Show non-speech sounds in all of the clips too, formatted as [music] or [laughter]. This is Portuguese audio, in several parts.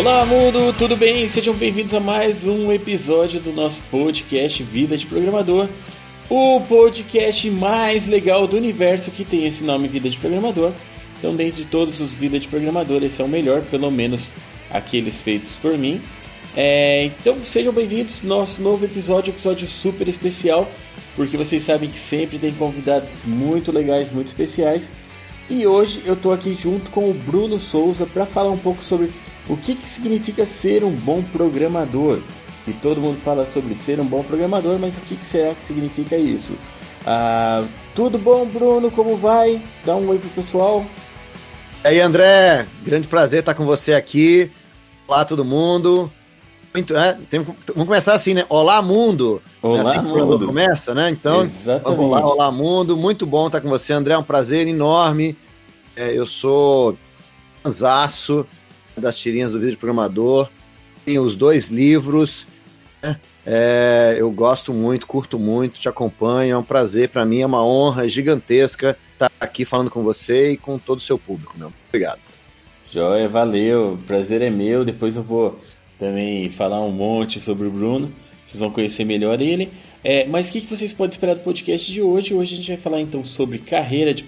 Olá, mundo, tudo bem? Sejam bem-vindos a mais um episódio do nosso podcast Vida de Programador, o podcast mais legal do universo que tem esse nome Vida de Programador. Então, dentre todos os Vida de Programador, esse é o melhor, pelo menos aqueles feitos por mim. É, então, sejam bem-vindos ao nosso novo episódio, episódio super especial, porque vocês sabem que sempre tem convidados muito legais, muito especiais. E hoje eu estou aqui junto com o Bruno Souza para falar um pouco sobre o que, que significa ser um bom programador. Que todo mundo fala sobre ser um bom programador, mas o que, que será que significa isso? Ah, tudo bom, Bruno? Como vai? Dá um oi pro pessoal. E aí, André, grande prazer estar com você aqui. Olá, todo mundo. Muito, é, tem, vamos começar assim, né? Olá, mundo. Olá, é assim mundo. Começa, né? Então, Exatamente. vamos lá, olá, mundo. Muito bom estar com você, André. É um prazer enorme. É, eu sou fanzaço das tirinhas do vídeo programador. Tenho os dois livros. né? É, eu gosto muito, curto muito, te acompanho. É um prazer para mim, é uma honra gigantesca estar aqui falando com você e com todo o seu público, meu. Obrigado. Joia, valeu. Prazer é meu. Depois eu vou também falar um monte sobre o Bruno. Vocês vão conhecer melhor ele. É, mas o que, que vocês podem esperar do podcast de hoje? Hoje a gente vai falar então sobre carreira de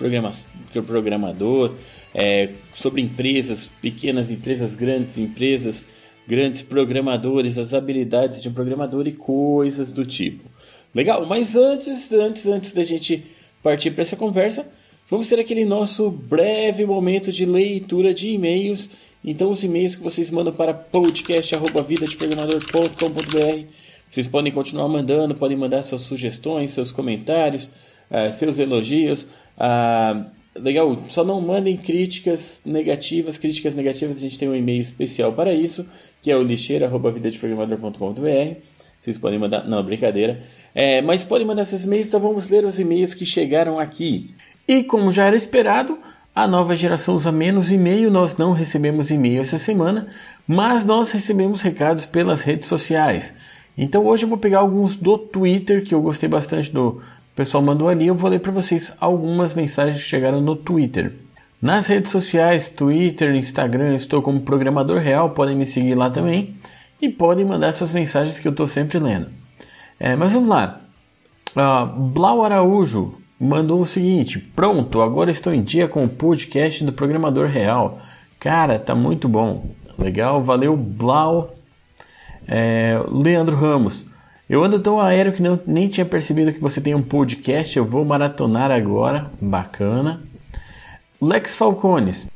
programador, é, sobre empresas, pequenas empresas, grandes empresas, grandes programadores, as habilidades de um programador e coisas do tipo. Legal, mas antes, antes, antes da gente partir para essa conversa, vamos ter aquele nosso breve momento de leitura de e-mails. Então, os e-mails que vocês mandam para podcast.vidadeprogramador.com.br vocês podem continuar mandando, podem mandar suas sugestões, seus comentários, ah, seus elogios. Legal, só não mandem críticas negativas. Críticas negativas a gente tem um e-mail especial para isso, que é o lixeira.vidadeprogramador.com.br. Vocês podem mandar. Não, brincadeira. É, mas podem mandar seus e-mails, então vamos ler os e-mails que chegaram aqui. E como já era esperado, a nova geração usa menos e-mail. Nós não recebemos e-mail essa semana, mas nós recebemos recados pelas redes sociais. Então hoje eu vou pegar alguns do Twitter que eu gostei bastante do o pessoal mandou ali. Eu vou ler para vocês algumas mensagens que chegaram no Twitter. Nas redes sociais, Twitter, Instagram, estou como programador real, podem me seguir lá também e podem mandar suas mensagens que eu estou sempre lendo. É, mas vamos lá. Uh, Blau Araújo mandou o seguinte: Pronto, agora estou em dia com o podcast do Programador Real. Cara, tá muito bom. Legal, valeu, Blau. É, Leandro Ramos. Eu ando tão aéreo que não, nem tinha percebido que você tem um podcast. Eu vou maratonar agora. Bacana. Lex Falcones.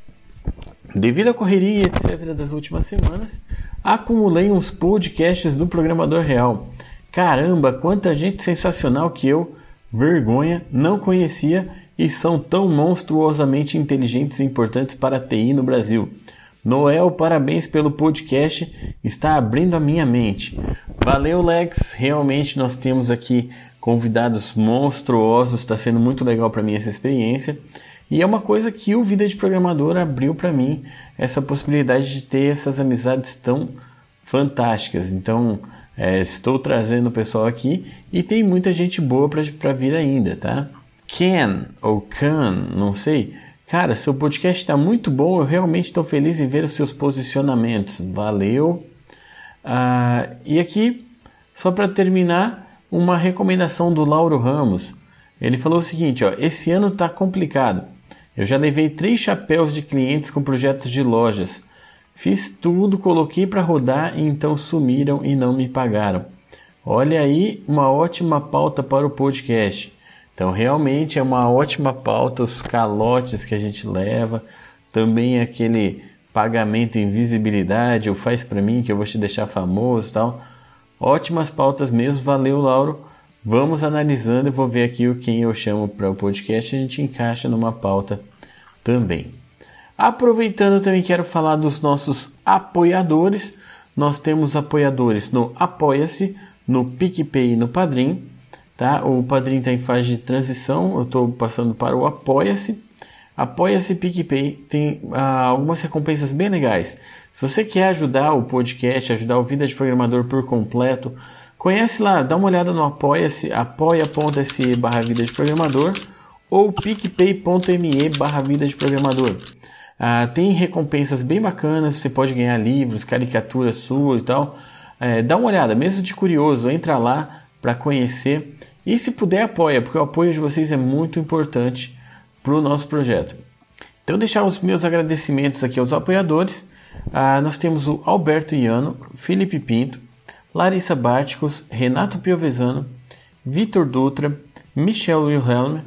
Devido à correria etc. das últimas semanas, acumulei uns podcasts do Programador Real. Caramba, quanta gente sensacional que eu, vergonha, não conhecia e são tão monstruosamente inteligentes e importantes para a TI no Brasil. Noel, parabéns pelo podcast, está abrindo a minha mente. Valeu, Lex. Realmente nós temos aqui convidados monstruosos, está sendo muito legal para mim essa experiência. E é uma coisa que o Vida de Programador abriu para mim, essa possibilidade de ter essas amizades tão fantásticas. Então, é, estou trazendo o pessoal aqui e tem muita gente boa para vir ainda, tá? Ken ou Can, não sei Cara, seu podcast está muito bom. Eu realmente estou feliz em ver os seus posicionamentos. Valeu. Ah, e aqui, só para terminar, uma recomendação do Lauro Ramos. Ele falou o seguinte: ó, esse ano está complicado. Eu já levei três chapéus de clientes com projetos de lojas. Fiz tudo, coloquei para rodar e então sumiram e não me pagaram. Olha aí uma ótima pauta para o podcast. Então, realmente é uma ótima pauta os calotes que a gente leva, também aquele pagamento em visibilidade, ou faz para mim que eu vou te deixar famoso, tal. Ótimas pautas mesmo, valeu, Lauro. Vamos analisando, eu vou ver aqui o quem eu chamo para o podcast, a gente encaixa numa pauta também. Aproveitando, também quero falar dos nossos apoiadores. Nós temos apoiadores no Apoia-se, no PicPay e no Padrim. Tá? O Padrim está em fase de transição, eu estou passando para o Apoia-se. Apoia-se PicPay tem ah, algumas recompensas bem legais. Se você quer ajudar o podcast, ajudar o Vida de Programador por completo, conhece lá, dá uma olhada no Apoia-se, apoia.se barra Vida de Programador ou picpay.me barra Vida de Programador. Ah, tem recompensas bem bacanas, você pode ganhar livros, caricaturas sua e tal. É, dá uma olhada, mesmo de curioso, entra lá para conhecer. E se puder, apoia, porque o apoio de vocês é muito importante para o nosso projeto. Então, deixar os meus agradecimentos aqui aos apoiadores. Ah, nós temos o Alberto Iano, Felipe Pinto, Larissa Barticos, Renato Piovesano, Vitor Dutra, Michel Wilhelm,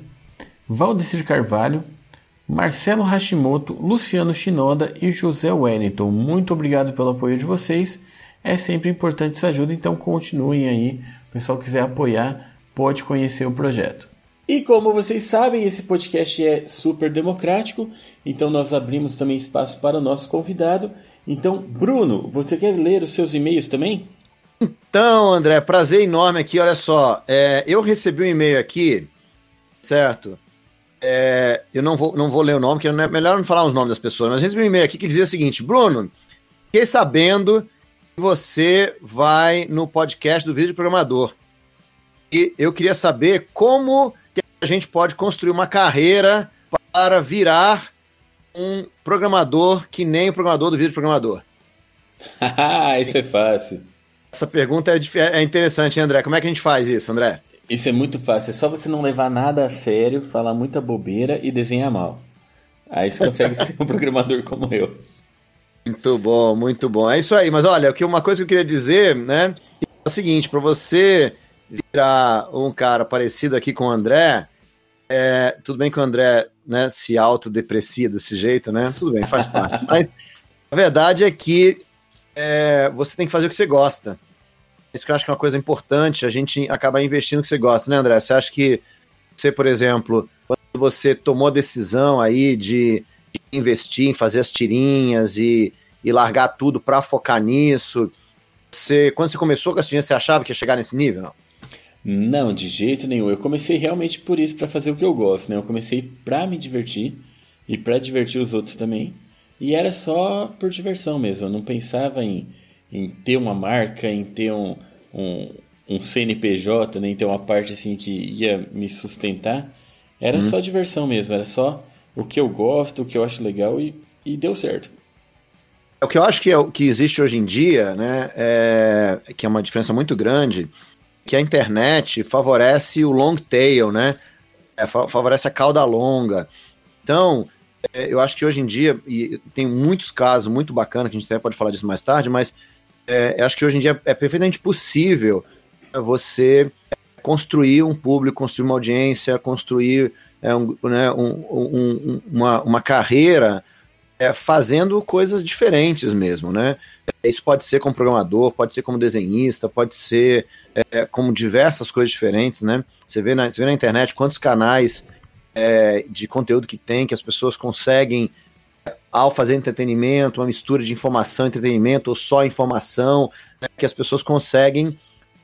Valdecir Carvalho, Marcelo Hashimoto, Luciano Shinoda e José Wellington. Muito obrigado pelo apoio de vocês. É sempre importante essa ajuda, então continuem aí. O pessoal quiser apoiar, pode conhecer o projeto. E como vocês sabem, esse podcast é super democrático, então nós abrimos também espaço para o nosso convidado. Então, Bruno, você quer ler os seus e-mails também? Então, André, prazer enorme aqui. Olha só, é, eu recebi um e-mail aqui, certo? É, eu não vou, não vou ler o nome, porque é melhor não falar os nomes das pessoas, mas recebi um e-mail aqui que dizia o seguinte: Bruno, fiquei sabendo você vai no podcast do Vídeo Programador. E eu queria saber como que a gente pode construir uma carreira para virar um programador que nem o programador do Vídeo Programador. [laughs] isso é fácil. Essa pergunta é, é interessante, André. Como é que a gente faz isso, André? Isso é muito fácil. É só você não levar nada a sério, falar muita bobeira e desenhar mal. Aí você consegue [laughs] ser um programador como eu. Muito bom, muito bom. É isso aí. Mas olha, uma coisa que eu queria dizer, né? É o seguinte, para você virar um cara parecido aqui com o André, é, tudo bem que o André né, se autodeprecia desse jeito, né? Tudo bem, faz parte. [laughs] Mas a verdade é que é, você tem que fazer o que você gosta. Isso que eu acho que é uma coisa importante, a gente acabar investindo no que você gosta, né, André? Você acha que você, por exemplo, quando você tomou a decisão aí de investir em fazer as tirinhas e, e largar tudo para focar nisso, você, quando você começou com as tirinhas, você achava que ia chegar nesse nível, não? Não, de jeito nenhum. Eu comecei realmente por isso, para fazer o que eu gosto, né? Eu comecei para me divertir e para divertir os outros também. E era só por diversão mesmo. Eu não pensava em em ter uma marca, em ter um, um, um CNPJ, nem né, ter uma parte assim que ia me sustentar. Era uhum. só diversão mesmo, era só o que eu gosto, o que eu acho legal e, e deu certo. O que eu acho que, é, que existe hoje em dia, né, é, que é uma diferença muito grande, que a internet favorece o long tail, né, é, favorece a cauda longa. Então, é, eu acho que hoje em dia, e tem muitos casos muito bacanas, que a gente até pode falar disso mais tarde, mas é, acho que hoje em dia é perfeitamente possível você construir um público, construir uma audiência, construir é, um, né, um, um, uma, uma carreira é, fazendo coisas diferentes mesmo, né? Isso pode ser como programador, pode ser como desenhista, pode ser é, como diversas coisas diferentes, né? Você vê na, você vê na internet quantos canais é, de conteúdo que tem, que as pessoas conseguem ao fazer entretenimento, uma mistura de informação e entretenimento, ou só informação, né, que as pessoas conseguem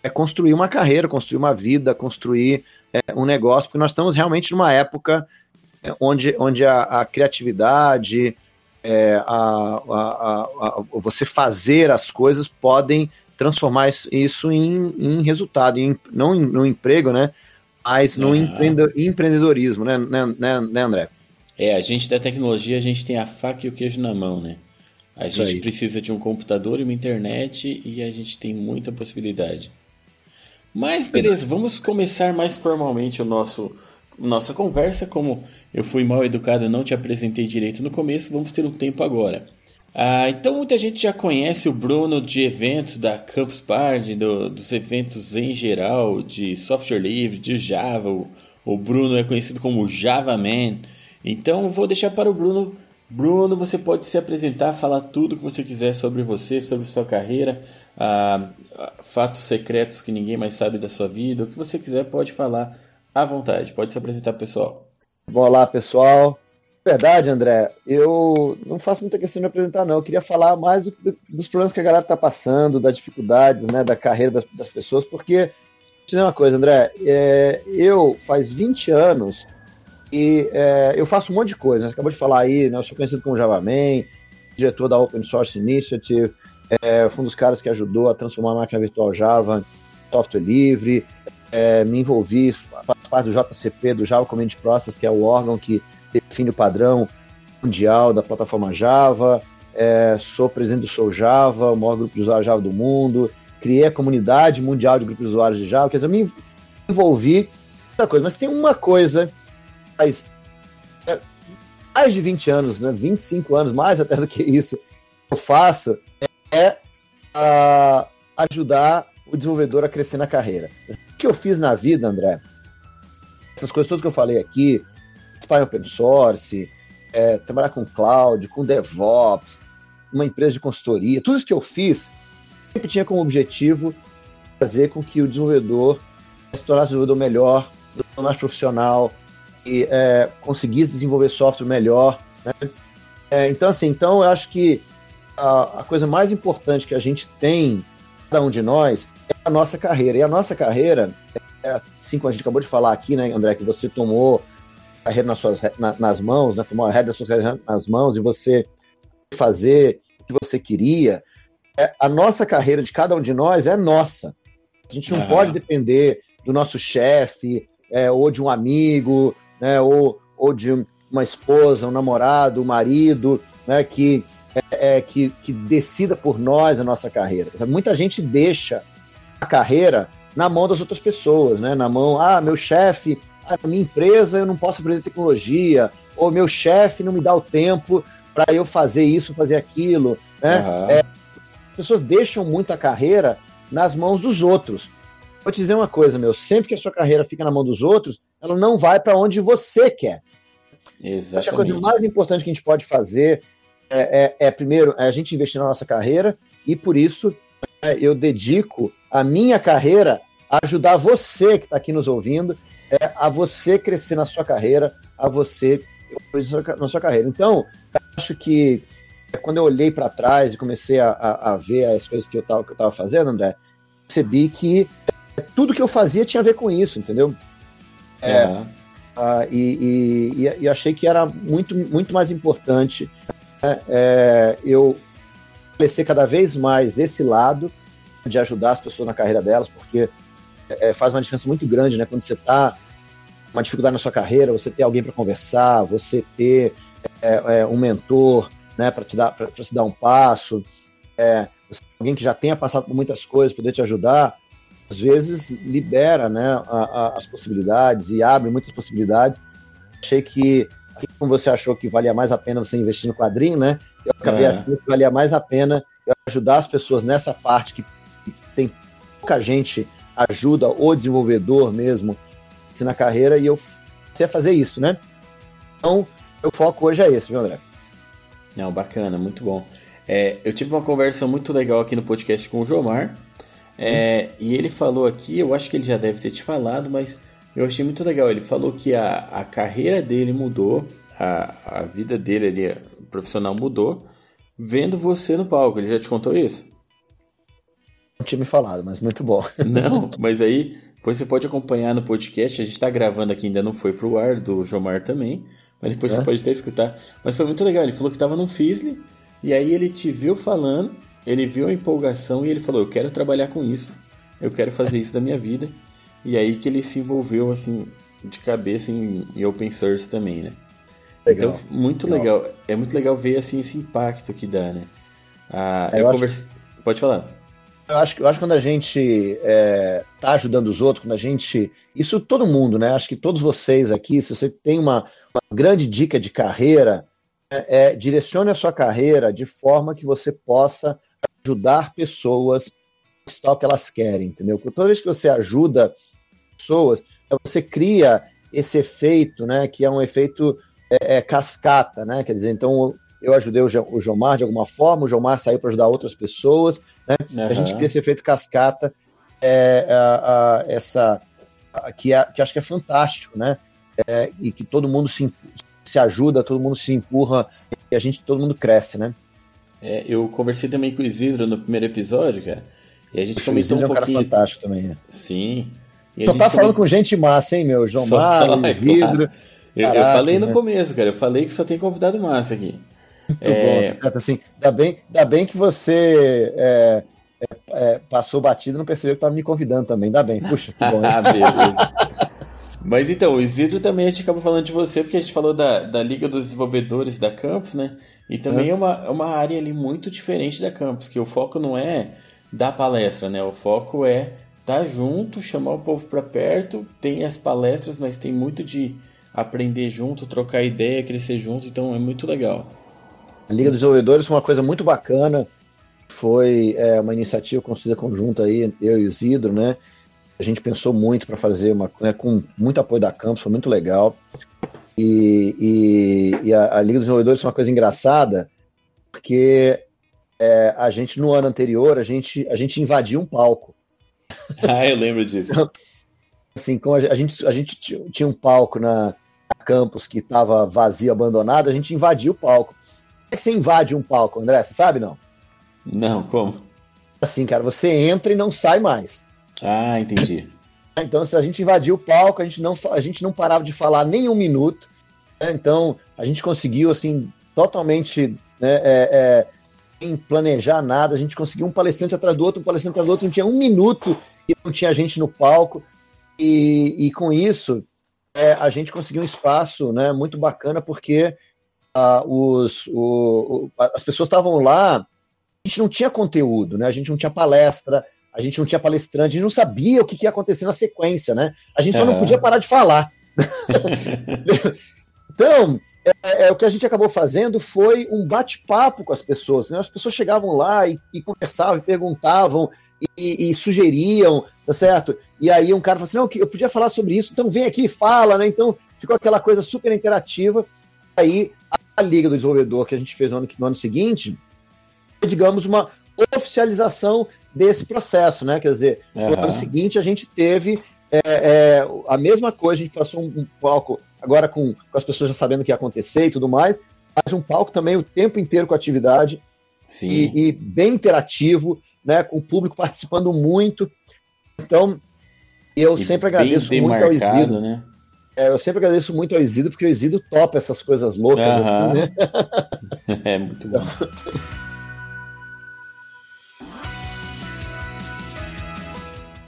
é, construir uma carreira, construir uma vida, construir é, um negócio, porque nós estamos realmente numa época é, onde, onde a, a criatividade, é, a, a, você fazer as coisas podem transformar isso em, em resultado, em, não em, no emprego, né? Mas no empreendedorismo, né, né, né, né André? É, a gente da tecnologia, a gente tem a faca e o queijo na mão, né? A gente precisa de um computador e uma internet e a gente tem muita possibilidade. Mas beleza, vamos começar mais formalmente o nosso nossa conversa. Como eu fui mal educado e não te apresentei direito no começo, vamos ter um tempo agora. Ah, então muita gente já conhece o Bruno de eventos da Campus Party, do, dos eventos em geral, de software livre, de Java. O, o Bruno é conhecido como Java Man. Então vou deixar para o Bruno. Bruno, você pode se apresentar, falar tudo que você quiser sobre você, sobre sua carreira, ah, fatos secretos que ninguém mais sabe da sua vida, o que você quiser pode falar à vontade. Pode se apresentar, pessoal. Olá, pessoal. Verdade, André. Eu não faço muita questão de apresentar, não. Eu queria falar mais do, do, dos problemas que a galera está passando, das dificuldades, né, da carreira das, das pessoas, porque, dizer uma coisa, André. É, eu, faz 20 anos, e é, eu faço um monte de coisa. Você acabou de falar aí, né, eu sou conhecido como JavaMan, diretor da Open Source Initiative, é, fui um dos caras que ajudou a transformar a máquina virtual Java em software livre, é, me envolvi, faço parte do JCP, do Java Command Process, que é o órgão que define o padrão mundial da plataforma Java, é, sou presidente do Sou Java, o maior grupo de usuários Java do mundo, criei a comunidade mundial de grupos de usuários de Java, quer dizer, eu me envolvi muita coisa, mas tem uma coisa faz é, mais de 20 anos, né, 25 anos, mais até do que isso, eu faço a, ajudar o desenvolvedor a crescer na carreira. O que eu fiz na vida, André, essas coisas todas que eu falei aqui, participar open source, é, trabalhar com cloud, com DevOps, uma empresa de consultoria, tudo isso que eu fiz sempre tinha como objetivo fazer com que o desenvolvedor se tornasse um desenvolvedor melhor, mais profissional e é, conseguisse desenvolver software melhor. Né? É, então, assim, então eu acho que a, a, coisa mais importante que a gente tem, cada um de nós, é a nossa carreira. E a nossa carreira, é, assim como a gente acabou de falar aqui, né, André, que você tomou a carreira nas, suas, na, nas mãos, né, tomou a rede da sua carreira nas mãos e você fazer o que você queria, é, a nossa carreira de cada um de nós é nossa. A gente não pode depender do nosso chefe, é, ou de um amigo, né, ou, ou de uma esposa, um namorado, um marido, né, que, é, é, que, que decida por nós a nossa carreira. Muita gente deixa a carreira na mão das outras pessoas, né? Na mão, ah, meu chefe, na minha empresa eu não posso aprender tecnologia, ou meu chefe não me dá o tempo para eu fazer isso, fazer aquilo, né? Uhum. É, as pessoas deixam muito a carreira nas mãos dos outros. Vou te dizer uma coisa, meu, sempre que a sua carreira fica na mão dos outros, ela não vai para onde você quer. Exatamente. Acho que a coisa mais importante que a gente pode fazer é, é, é primeiro, é a gente investir na nossa carreira e por isso é, eu dedico a minha carreira a ajudar você que está aqui nos ouvindo, é, a você crescer na sua carreira, a você na sua carreira. Então, acho que quando eu olhei para trás e comecei a, a, a, ver as coisas que eu estava fazendo, André, percebi que tudo que eu fazia tinha a ver com isso, entendeu? É, uh, e, e, e, achei que era muito, muito mais importante né, é, eu crescer cada vez mais esse lado de ajudar as pessoas na carreira delas, porque é, faz uma diferença muito grande, né? Quando você está uma dificuldade na sua carreira, você ter alguém para conversar, você ter é, é, um mentor, né, para te dar para te dar um passo, é, alguém que já tenha passado por muitas coisas, poder te ajudar, às vezes libera né, a, a, as possibilidades e abre muitas possibilidades. Achei que, assim como você achou que valia mais a pena você investir no quadrinho, né? Eu acabei é. achando que valia mais a pena ajudar as pessoas nessa parte que tem pouca gente ajuda o desenvolvedor mesmo na carreira e eu comecei a fazer isso, né? Então, meu foco hoje é esse, viu, André? Não, bacana, muito bom. É, eu tive uma conversa muito legal aqui no podcast com o Jomar, é, e ele falou aqui, eu acho que ele já deve ter te falado, mas eu achei muito legal. Ele falou que a, a carreira dele mudou, a, a vida dele ali, profissional mudou, vendo você no palco. Ele já te contou isso? Não tinha me falado, mas muito bom. [laughs] Não, mas aí depois você pode acompanhar no podcast. A gente está gravando aqui, ainda não foi pro ar, do Jomar também. Mas depois é? você pode até escutar. Mas foi muito legal. Ele falou que estava no Fisley. E aí ele te viu falando ele viu a empolgação e ele falou: Eu quero trabalhar com isso, eu quero fazer isso da minha vida. E aí que ele se envolveu assim de cabeça em, em open source também, né? Legal. Então, muito legal. legal. É muito legal ver assim esse impacto que dá, né? Ah, é, eu converse... Pode falar. Eu acho, eu acho que quando a gente é, tá ajudando os outros, quando a gente. Isso todo mundo, né? Acho que todos vocês aqui, se você tem uma, uma grande dica de carreira, é, é, direcione a sua carreira de forma que você possa ajudar pessoas a conquistar o que elas querem, entendeu? Toda vez que você ajuda pessoas, você cria esse efeito, né, que é um efeito é, é, cascata, né? Quer dizer, então eu ajudei o Jomar de alguma forma, o Jomar saiu para ajudar outras pessoas, né? Uhum. A gente cria esse efeito cascata, é, a, a, essa a, que, é, que acho que é fantástico, né? É, e que todo mundo se, se ajuda, todo mundo se empurra e a gente todo mundo cresce, né? É, eu conversei também com o Isidro no primeiro episódio, cara. E a gente Puxa, comentou um pouquinho... é um cara fantástico também. Né? Sim. E Só tá falando com gente massa, hein, meu? João Mário, Isidro. [laughs] Eu, eu, falei no né? começo, cara. Eu falei que só tem convidado massa aqui. Muito é... bom. Assim, ainda, bem, ainda bem que você é, é, é passou batido e não percebeu que estava me convidando também. Ainda bem. Puxa, que bom. [laughs] ah, beleza. Mas então, o Isidro também a gente acabou falando de você, porque a gente falou da, da Liga dos Desenvolvedores da Campus, né? E também é, é uma, é uma área ali muito diferente da Campus, que o foco não é da palestra, né? O foco é estar tá junto, chamar o povo para perto, tem as palestras, mas tem muito de aprender junto, trocar ideia, crescer junto, então é muito legal. A Liga dos Desenvolvedores foi uma coisa muito bacana, foi é, uma iniciativa construída conjunta aí, eu e o Isidro, né? A gente pensou muito para fazer uma, né, com muito apoio da Campus, foi muito legal. E, e, e a, a, Liga dos Desenvolvedores é uma coisa engraçada, porque é, a gente, no ano anterior, a gente, a gente invadiu um palco. [laughs] Ah, eu lembro disso. Então, assim, como a gente, a gente tinha um palco na, campus que estava vazio, abandonado, a gente invadiu o palco. Como é que você invade um palco, André? Você sabe, não? Não, como? Assim, cara, você entra e não sai mais. Ah, entendi. Então, se a gente invadiu o palco, a gente não, a gente não parava de falar nem um minuto. Né? Então, a gente conseguiu, assim, totalmente né, é, é, sem planejar nada, a gente conseguiu um palestrante atrás do outro, um palestrante atrás do outro, não tinha um minuto e não tinha gente no palco. E, e com isso, é, a gente conseguiu um espaço né, muito bacana, porque uh, os, o, o, as pessoas estavam lá, a gente não tinha conteúdo, né, a gente não tinha palestra, a gente não tinha palestrante, a gente não sabia o que, que ia acontecer na sequência, né? A gente só não podia parar de falar. [laughs] então, é, é, o que a gente acabou fazendo foi um bate-papo com as pessoas. Né? As pessoas chegavam lá e, e conversavam, e perguntavam, e, e, sugeriam, tá certo? E aí um cara falou assim, não, eu podia falar sobre isso, então vem aqui e fala, né? Então ficou aquela coisa super interativa. Aí a Liga do Desenvolvedor que a gente fez no ano, no ano seguinte, foi, digamos, uma oficialização desse processo, né? Quer dizer, uhum. no ano seguinte a gente teve é, é, a mesma coisa, a gente passou um, um palco agora com, com, as pessoas já sabendo o que ia acontecer e tudo mais, mas um palco também o tempo inteiro com atividade e, e, bem interativo, né? Com o público participando muito. Então, eu e sempre agradeço muito marcado, ao Isidro. Né? É, eu sempre agradeço muito ao Isidro, porque o Isidro topa essas coisas loucas. Uhum. Né? [laughs] é muito bom.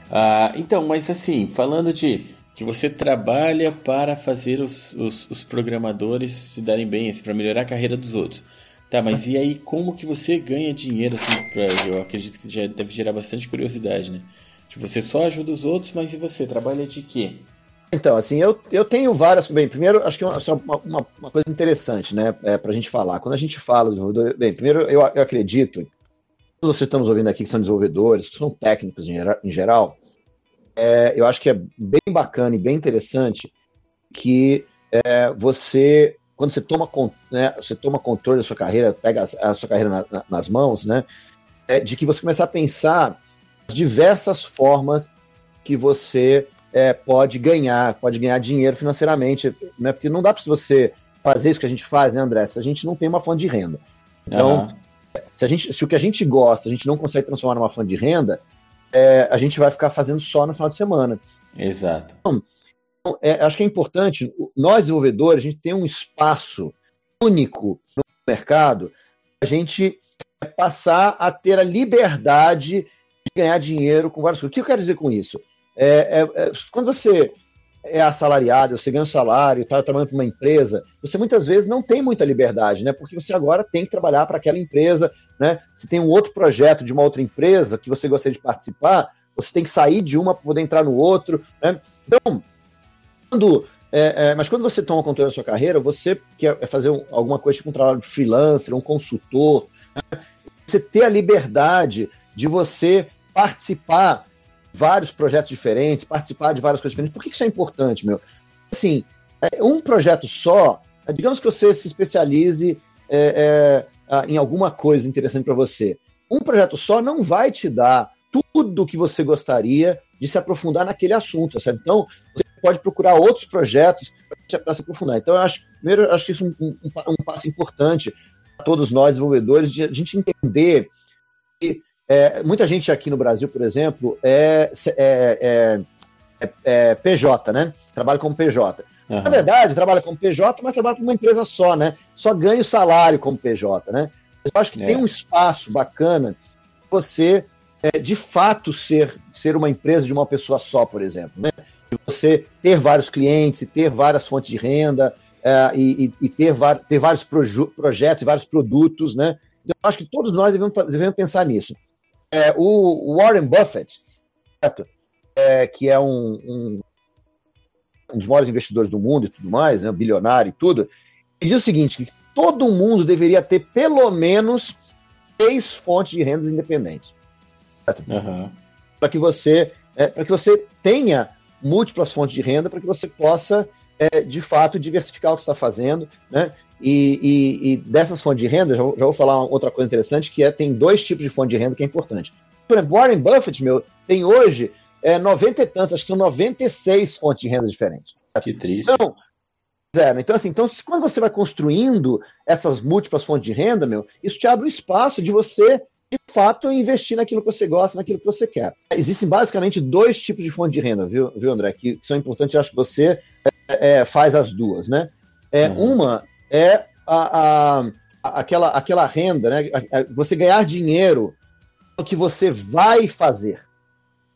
Ah, então, mas assim, falando de que você trabalha para fazer os, os, os programadores se darem bem, assim, para melhorar a carreira dos outros. Tá, mas e aí como que você ganha dinheiro assim? Pra, eu acredito que já deve gerar bastante curiosidade, né? Tipo, você só ajuda os outros, mas e você? Trabalha de quê? Então, assim, eu, eu tenho várias. Bem, primeiro, acho que uma, uma, uma coisa interessante, né, é, para a gente falar. Quando a gente fala, bem, primeiro, eu, eu acredito todos vocês estamos ouvindo aqui que são desenvolvedores, que são técnicos em, em geral, é, eu acho que é bem bacana e bem interessante que é, você, quando você toma, né, você toma controle da sua carreira, pega a, a sua carreira na, na, nas mãos, né, é, de que você começar a pensar as diversas formas que você é, pode ganhar, pode ganhar dinheiro financeiramente, né, porque não dá para você fazer isso que a gente faz, né, André, se a gente não tem uma fonte de renda. Então, uhum se, a gente, se o que a gente gosta, a gente não consegue transformar numa fonte de renda, é, a gente vai ficar fazendo só no final de semana. Exato. Então, é, acho que é importante, nós desenvolvedores, a gente tem um espaço único no mercado, a gente passar a ter a liberdade de ganhar dinheiro com várias coisas. O que eu quero dizer com isso? É, é, é quando você é assalariado, você ganha um salário, está trabalhando para uma empresa, você muitas vezes não tem muita liberdade, né? Porque você agora tem que trabalhar para aquela empresa, né? Se tem um outro projeto de uma outra empresa que você gostaria de participar, você tem que sair de uma para poder entrar no outro, né? Então, quando, é, é, mas quando você toma controle da sua carreira, você quer fazer um, alguma coisa tipo um trabalho de freelancer, um consultor, né? você ter a liberdade de você participar vários projetos diferentes, participar de várias coisas diferentes. Por que isso é importante, meu? Assim, é, um projeto só, é, digamos que você se especialize é, é, em alguma coisa interessante para você. Um projeto só não vai te dar tudo o que você gostaria de se aprofundar naquele assunto, certo? Então, você pode procurar outros projetos para se aprofundar. Então, eu acho, primeiro, eu acho isso um, um, um passo importante para todos nós, desenvolvedores, de a gente entender que é, muita gente aqui no Brasil, por exemplo, é, é, é, é PJ, né? Trabalha como PJ. Uhum. Na verdade, trabalha como PJ, mas trabalha para uma empresa só, né? Só ganha o salário como PJ, né? Eu acho que tem um espaço bacana você, de fato, ser, ser uma empresa de uma pessoa só, por exemplo. Né? de você ter vários clientes, ter várias fontes de renda é, e, e, ter, ter vários projetos, vários produtos, né? Então, eu acho que todos nós devemos, devemos pensar nisso. É, o Warren Buffett, é, que é um, um, um, dos maiores investidores do mundo e tudo mais, né, um bilionário e tudo, ele diz o seguinte, que todo mundo deveria ter pelo menos três fontes de rendas independentes. Uhum. Para que você é, para que você tenha múltiplas fontes de renda, para que você possa, é, de fato, diversificar o que está fazendo, né? E, e, e, dessas fontes de renda, já vou, já vou falar outra coisa interessante, que é tem dois tipos de fonte de renda que é importante. Por exemplo, Warren Buffett, meu, tem hoje é, 90 e tantas, acho que são 96 fontes de renda diferentes. Que triste. Então, né? então, assim, então, quando você vai construindo essas múltiplas fontes de renda, meu, isso te abre o espaço de você de fato, investir naquilo que você gosta, naquilo que você quer. Existem basicamente dois tipos de fonte de renda, viu, viu André, que, que são importantes, acho que você é, é, faz as duas, né? É, uhum. Uma é a, a, aquela, aquela renda, né? Você ganhar dinheiro o que você vai fazer.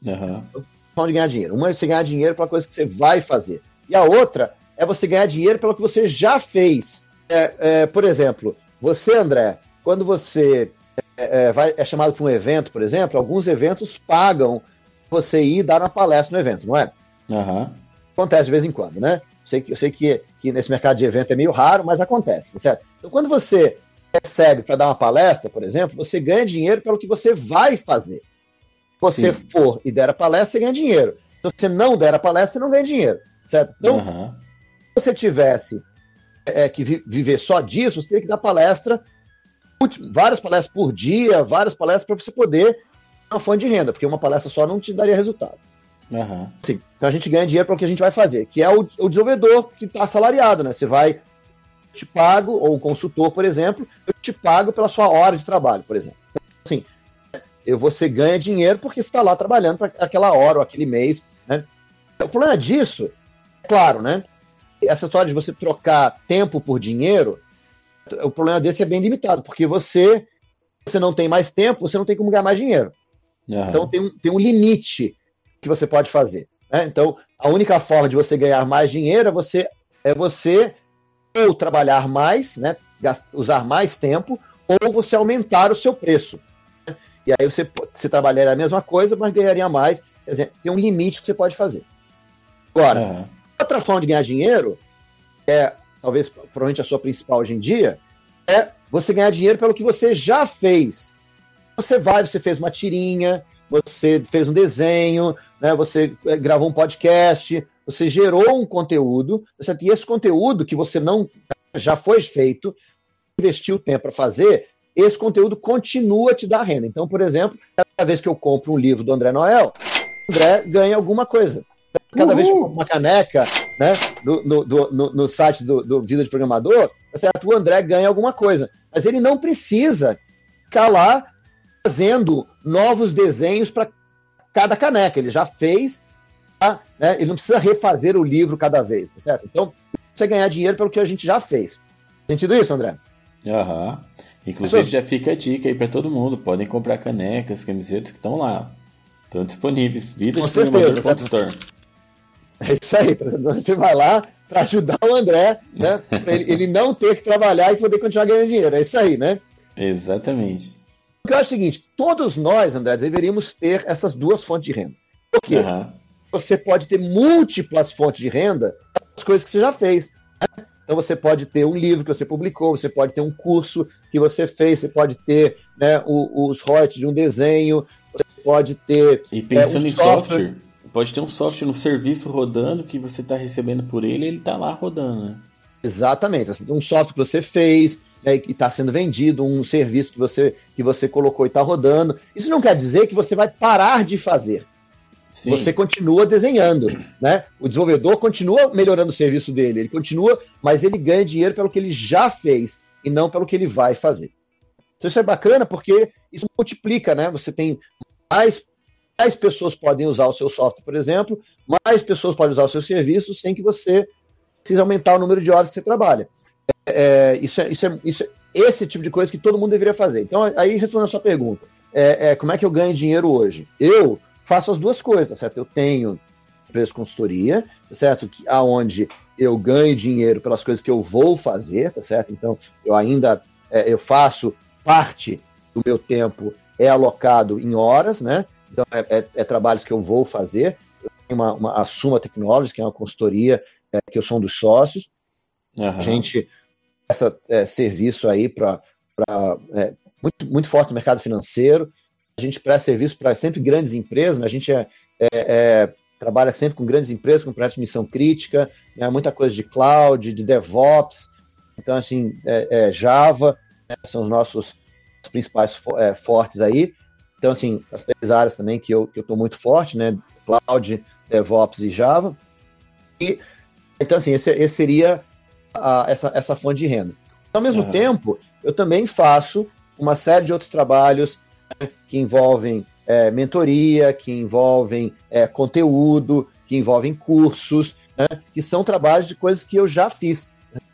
Uhum. de ganhar dinheiro. Uma é você ganhar dinheiro pela coisa que você vai fazer. E a outra é você ganhar dinheiro pelo que você já fez. É, é, por exemplo, você, André, quando você é, é, vai, é chamado para um evento, por exemplo, alguns eventos pagam você ir dar uma palestra no evento, não é? Uhum. Acontece de vez em quando, né? Sei que, eu sei que, que nesse mercado de evento é meio raro, mas acontece, certo? Então, quando você recebe para dar uma palestra, por exemplo, você ganha dinheiro pelo que você vai fazer. Se você Sim. for e der a palestra, você ganha dinheiro. Se você não der a palestra, você não ganha dinheiro, certo? Então, uhum. se você tivesse é, que vi viver só disso, você teria que dar palestra várias palestras por dia, várias palestras para você poder uma fonte de renda, porque uma palestra só não te daria resultado. Uhum. Sim. Então a gente ganha dinheiro para o que a gente vai fazer, que é o, o desenvolvedor que está assalariado, né? Você vai, te pago, ou um consultor, por exemplo, eu te pago pela sua hora de trabalho, por exemplo. Então, assim, eu, você ganha dinheiro porque você está lá trabalhando para aquela hora ou aquele mês, né? O problema disso, é claro, né? Essa história de você trocar tempo por dinheiro, o problema desse é bem limitado, porque você, você não tem mais tempo, você não tem como ganhar mais dinheiro. Uhum. Então tem um, tem um limite que você pode fazer. Né? Então, a única forma de você ganhar mais dinheiro é você, é você ou trabalhar mais, né? usar mais tempo, ou você aumentar o seu preço. Né? E aí você, você trabalharia a mesma coisa, mas ganharia mais. Quer dizer, tem um limite que você pode fazer. Agora, uhum. outra forma de ganhar dinheiro é talvez provavelmente a sua principal hoje em dia, é você ganhar dinheiro pelo que você já fez. Você vai, você fez uma tirinha, você fez um desenho, né, você eh, gravou um podcast, você gerou um conteúdo, certo? e esse conteúdo que você não já foi feito, investiu tempo para fazer, esse conteúdo continua a te dar renda. Então, por exemplo, cada vez que eu compro um livro do André Noel, o André ganha alguma coisa. Cada Uhul. vez que eu compro uma caneca, né, no, no, no, no site do, do, Vida de Programador, certo? o André ganha alguma coisa. Mas ele não precisa ficar lá fazendo novos desenhos para cada caneca. Ele já fez, tá? né? ele não precisa refazer o livro cada vez, tá certo? Então, você ganhar dinheiro pelo que a gente já fez. Sentido isso, André? Aham. Inclusive, já fica a dica aí para todo mundo. Podem comprar canecas, camisetas que estão lá. Estão disponíveis. Vida de Programador.store. É isso aí, você vai lá para ajudar o André, né? [laughs] Pra ele, ele, não ter que trabalhar e poder continuar ganhando dinheiro. É isso aí, né? Exatamente. Porque eu acho o seguinte: todos nós, André, deveríamos ter essas duas fontes de renda. Por quê? Uhum. Você pode ter múltiplas fontes de renda das coisas que você já fez. Né? Então você pode ter um livro que você publicou, você pode ter um curso que você fez, você pode ter né, os royalties de um desenho, você pode ter. E pensando é, um em software, software Pode ter um software, um serviço rodando que você está recebendo por ele e ele está lá rodando, né? Exatamente. Assim, um software que você fez, né, que está sendo vendido, um serviço que você, que você colocou e está rodando. Isso não quer dizer que você vai parar de fazer. Sim. Você continua desenhando, né? O desenvolvedor continua melhorando o serviço dele, ele continua, mas ele ganha dinheiro pelo que ele já fez e não pelo que ele vai fazer. Então isso é bacana porque isso multiplica, né? Você tem mais mais pessoas podem usar o seu software, por exemplo, mais pessoas podem usar o seu serviço sem que você precise aumentar o número de horas que você trabalha. É, isso, é, isso, é, isso é esse tipo de coisa que todo mundo deveria fazer. Então, aí respondendo a sua pergunta, é, é, como é que eu ganho dinheiro hoje? Eu faço as duas coisas, certo? Eu tenho empresa de consultoria, certo? Que, aonde eu ganho dinheiro pelas coisas que eu vou fazer, tá certo? Então, eu ainda é, eu faço parte do meu tempo é alocado em horas, né? Então, é, é, é trabalhos que eu vou fazer. Eu tenho uma, uma a Suma Technologies, que é uma consultoria é, que eu sou um dos sócios. Uhum. A gente essa é, serviço aí para é, muito, muito forte no mercado financeiro. A gente presta serviço para sempre grandes empresas, né? a gente é, é, é, trabalha sempre com grandes empresas, com projetos de missão crítica, né? muita coisa de cloud, de DevOps, então assim, é, é, Java né? são os nossos principais fortes aí. Então, assim, as três áreas também que eu estou muito forte, né? Cloud, DevOps e Java. E, então, assim, esse, esse seria a, essa, essa fonte de renda. Ao mesmo uhum. tempo, eu também faço uma série de outros trabalhos né, que envolvem é, mentoria, que envolvem é, conteúdo, que envolvem cursos, né, que são trabalhos de coisas que eu já fiz.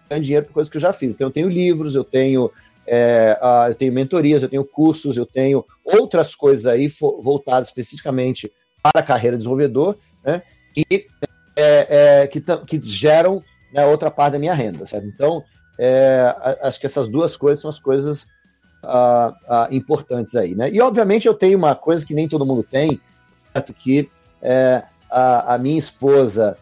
Ganho dinheiro por coisas que eu já fiz. Então, eu tenho livros, eu tenho, é, eu tenho mentorias, eu tenho cursos, eu tenho outras coisas aí voltadas especificamente para a carreira de desenvolvedor, né, que, é, é, que, que geram né, outra parte da minha renda, certo? Então, é, acho que essas duas coisas são as coisas uh, uh, importantes aí, né? E, obviamente, eu tenho uma coisa que nem todo mundo tem, certo? Que é, a, a minha esposa,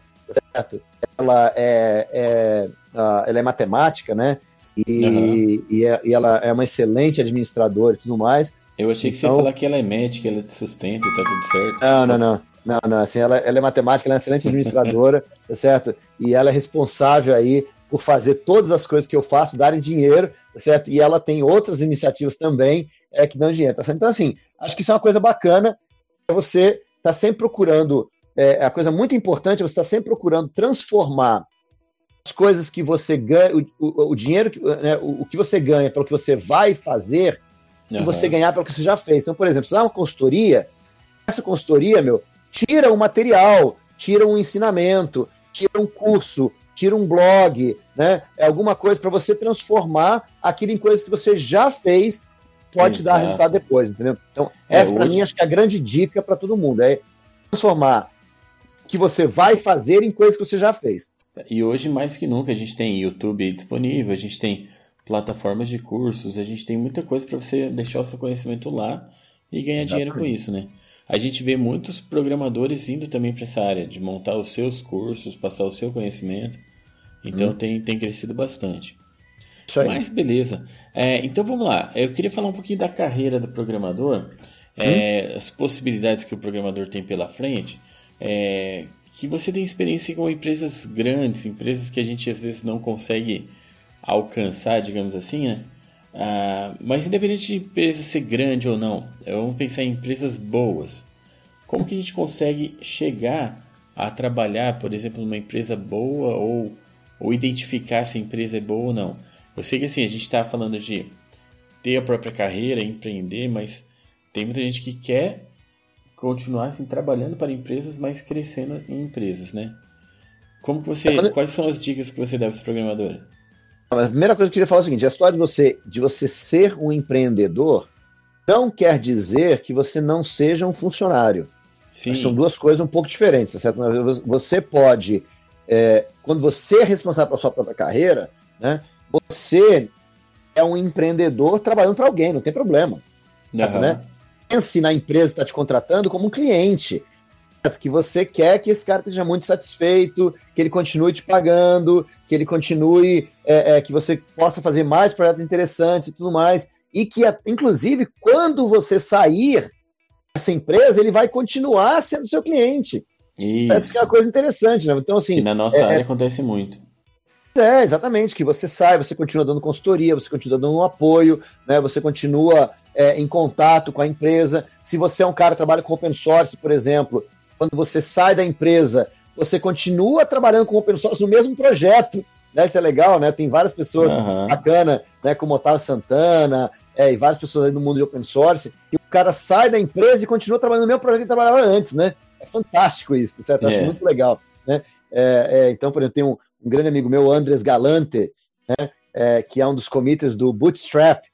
certo? Ela é, é uh, ela é matemática, né? E, uhum. e, é, e, ela é uma excelente administradora e tudo mais. Eu achei que então... você ia falar que ela é médica, ela te sustenta e tá tudo certo. Não, não, não. Não, não, assim, ela, ela é matemática, ela é uma excelente administradora, [laughs] tá certo? E ela é responsável aí por fazer todas as coisas que eu faço darem dinheiro, tá certo? E ela tem outras iniciativas também é, que dão dinheiro, tá certo? Então, assim, acho que isso é uma coisa bacana, é você está sempre procurando, é, a coisa muito importante, você está sempre procurando transformar as coisas que você ganha, o, o, o dinheiro, né, o, o, que você ganha pelo que você vai fazer, uhum. e você ganhar pelo que você já fez. Então, por exemplo, se dá uma consultoria, essa consultoria, meu, tira um material, tira um ensinamento, tira um curso, tira um blog, né? É alguma coisa para você transformar aquilo em coisas que você já fez, pode Exato. dar resultado depois, entendeu? Então, é, essa para hoje... mim acho que é a grande dica para todo mundo, é transformar o que você vai fazer em coisas que você já fez. E hoje, mais que nunca, a gente tem YouTube disponível, a gente tem plataformas de cursos, a gente tem muita coisa para você deixar o seu conhecimento lá e ganhar Exatamente. dinheiro com isso, né? A gente vê muitos programadores indo também para essa área, de montar os seus cursos, passar o seu conhecimento. Então hum. tem, tem crescido bastante. Mas beleza. É, então vamos lá. Eu queria falar um pouquinho da carreira do programador, é, hum. as possibilidades que o programador tem pela frente. É, que você tem experiência com empresas grandes, empresas que a gente às vezes não consegue alcançar, digamos assim, né? Ah, mas independente de empresa ser grande ou não, vamos pensar em empresas boas. Como que a gente consegue chegar a trabalhar, por exemplo, numa empresa boa ou, ou identificar se a empresa é boa ou não? Eu sei que assim, a gente está falando de ter a própria carreira, empreender, mas tem muita gente que quer continuar assim, trabalhando para empresas, mas crescendo em empresas, né? Como que você, é, quais são as dicas que você dá para os programadores? A primeira coisa que eu queria falar é o seguinte: a história de você, de você ser um empreendedor não quer dizer que você não seja um funcionário. São duas coisas um pouco diferentes, tá certo? Você pode, é, quando você é responsável pela sua própria carreira, né, você é um empreendedor trabalhando para alguém, não tem problema. Uhum. Certo, né? Pense na empresa que está te contratando como um cliente que você quer que esse cara esteja muito satisfeito, que ele continue te pagando, que ele continue, é, é, que você possa fazer mais projetos interessantes e tudo mais. E que, inclusive, quando você sair dessa empresa, ele vai continuar sendo seu cliente. Isso. Essa é uma coisa interessante, né? Então, assim. Que na nossa é, área é acontece muito. É, exatamente, que você sai, você continua dando consultoria, você continua dando um apoio, né? Você continua é, em contato com a empresa. Se você é um cara que trabalha com open source, por exemplo, quando você sai da empresa, você continua trabalhando com open source no mesmo projeto. Né? Isso é legal, né? Tem várias pessoas uhum. bacanas, né? como Otávio Santana, é, e várias pessoas aí no mundo de open source, que o cara sai da empresa e continua trabalhando no mesmo projeto que trabalhava antes, né? É fantástico isso, certo? Eu acho é. muito legal. Né? É, é, então, por exemplo, tem um, um, grande amigo meu, Andres Galante, né? É, que é um dos commits do Bootstrap,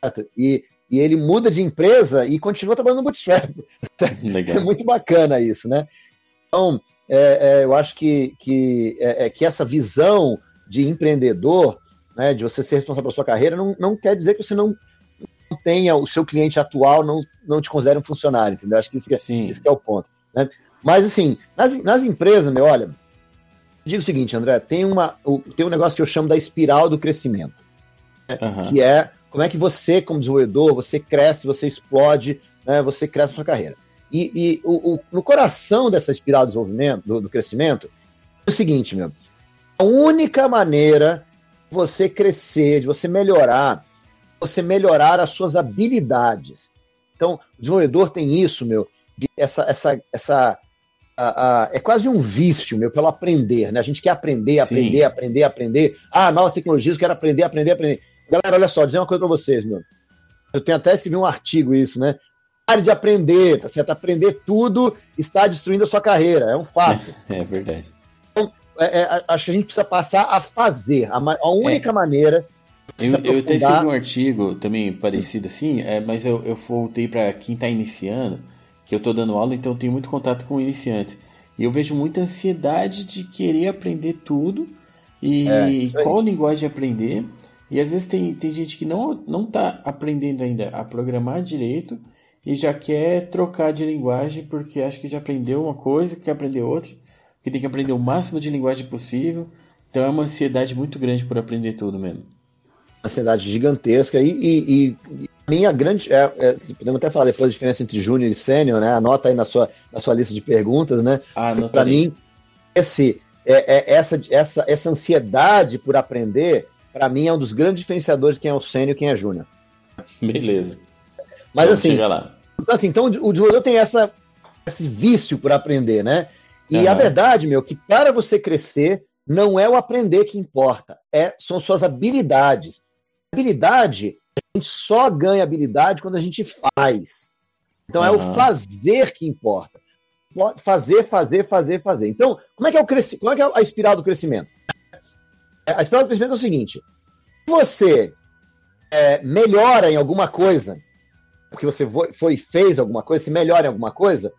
certo? E e ele muda de empresa e continua trabalhando no Bootstrap. [laughs] Legal. É muito bacana isso, né? Então, é, é, eu acho que, que, é, é, que essa visão de empreendedor, né, de você ser responsável pela sua carreira, não, não quer dizer que você não, não tenha o seu cliente atual, não, não te considere um funcionário, entendeu? Acho que esse, é, esse é o ponto. Né? Mas, assim, nas, nas empresas, meu, olha, digo o seguinte, André, tem, uma, tem um negócio que eu chamo da espiral do crescimento, né, uhum. que é como é que você, como desenvolvedor, você cresce, você explode, né, você cresce a sua carreira. E, e o, o, no coração dessa espiral do desenvolvimento, do, do crescimento, é o seguinte, meu. A única maneira de você crescer, de você melhorar, você melhorar as suas habilidades. Então, o desenvolvedor tem isso, meu, essa, essa, essa a, a, é quase um vício, meu, pelo aprender, né? A gente quer aprender, aprender, Sim. aprender, aprender. Ah, novas tecnologias, quero aprender, aprender, aprender. Galera, olha só, dizer uma coisa para vocês, meu. Eu tenho até escrevi um artigo isso, né? Pare de aprender, tá certo? Aprender tudo está destruindo a sua carreira, é um fato. [laughs] É, verdade. Então, é, é, acho que a gente precisa passar a fazer. A, a única é. maneira. Eu, eu até escrevi um artigo também parecido assim, é, mas eu, eu voltei para quem está iniciando, que eu estou dando aula, então eu tenho muito contato com iniciantes. E eu vejo muita ansiedade de querer aprender tudo e é, qual linguagem aprender. E às vezes tem, tem gente que não, não tá aprendendo ainda a programar direito e já quer trocar de linguagem porque acha que já aprendeu uma coisa, quer aprender outra, que tem que aprender o máximo de linguagem possível. Então é uma ansiedade muito grande por aprender tudo mesmo. Ansiedade gigantesca e, e, e minha grande. É, é, podemos até falar depois a diferença entre júnior e sênior, né? Anota aí na sua, na sua lista de perguntas, né? Ah, Para mim, esse, é, é, essa, essa, essa ansiedade por aprender, para mim, é um dos grandes diferenciadores de quem é o sênior e quem é júnior. Beleza. Mas Vamos assim, então, assim, então o desenvolvedor tem essa, esse vício por aprender, né? E uhum. a verdade, meu, que para você crescer, não é o aprender que importa, é, são suas habilidades. Habilidade, a gente só ganha habilidade quando a gente faz. Então uhum. é o fazer que importa. Fazer, fazer, fazer, fazer. Então, como é que é, o cresci... como é, que é a espiral do crescimento? A espiral do crescimento é o seguinte: se você é, melhora em alguma coisa, porque você foi e fez alguma coisa, se melhora em alguma coisa,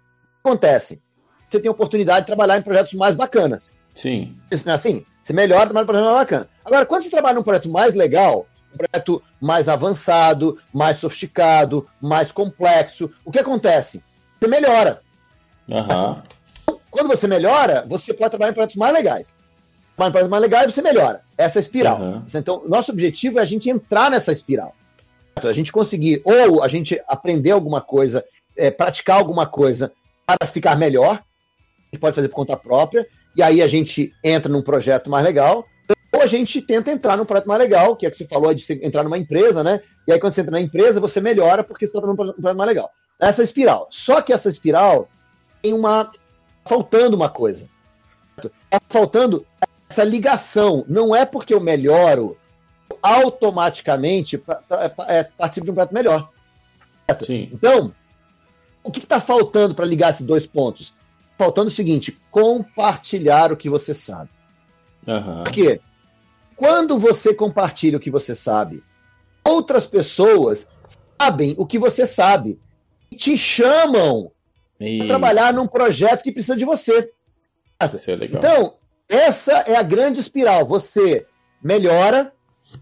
acontece. Você tem a oportunidade de trabalhar em projetos mais bacanas. Sim. É assim? Você melhora, trabalha em projeto mais bacana. Agora, quando você trabalha num projeto mais legal, um projeto mais avançado, mais sofisticado, mais complexo, o que acontece? Você melhora. Uhum. Quando você melhora, você pode trabalhar em projetos mais legais. Mas em projetos mais legais, você melhora. Essa é a espiral. Uhum. Então, nosso objetivo é a gente entrar nessa espiral a gente conseguir ou a gente aprender alguma coisa, é, praticar alguma coisa para ficar melhor, a gente pode fazer por conta própria, e aí a gente entra num projeto mais legal, ou a gente tenta entrar num projeto mais legal, que é que você falou de entrar numa empresa, né? E aí quando você entra na empresa, você melhora porque você está num projeto mais legal. Essa espiral. Só que essa espiral tem uma. faltando uma coisa. Está faltando essa ligação. Não é porque eu melhoro automaticamente é, participa de um prato melhor. Então, o que está faltando para ligar esses dois pontos? Faltando o seguinte: compartilhar o que você sabe. Uhum. Porque quando você compartilha o que você sabe, outras pessoas sabem o que você sabe e te chamam para trabalhar num projeto que precisa de você. É então, essa é a grande espiral. Você melhora,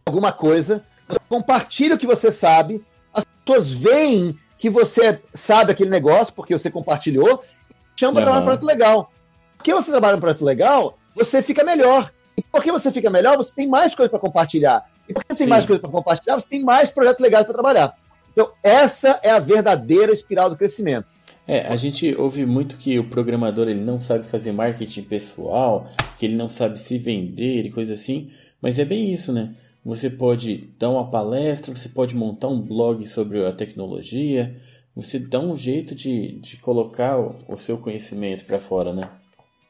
alguma coisa, compartilha o que você sabe, as pessoas veem que você sabe aquele negócio, porque você compartilhou, e chama para trabalhar um projeto legal. Porque você trabalha um projeto legal, você fica melhor. E porque você fica melhor, você tem mais coisa para compartilhar. E porque você tem mais coisa para compartilhar, você tem mais projetos legais para trabalhar. Então, essa é a verdadeira espiral do crescimento. É, a gente ouve muito que o programador ele não sabe fazer marketing pessoal, que ele não sabe se vender e coisa assim, mas é bem isso, né? Você pode dar uma palestra, você pode montar um blog sobre a tecnologia, você dá um jeito de, de colocar o, seu conhecimento para fora, né?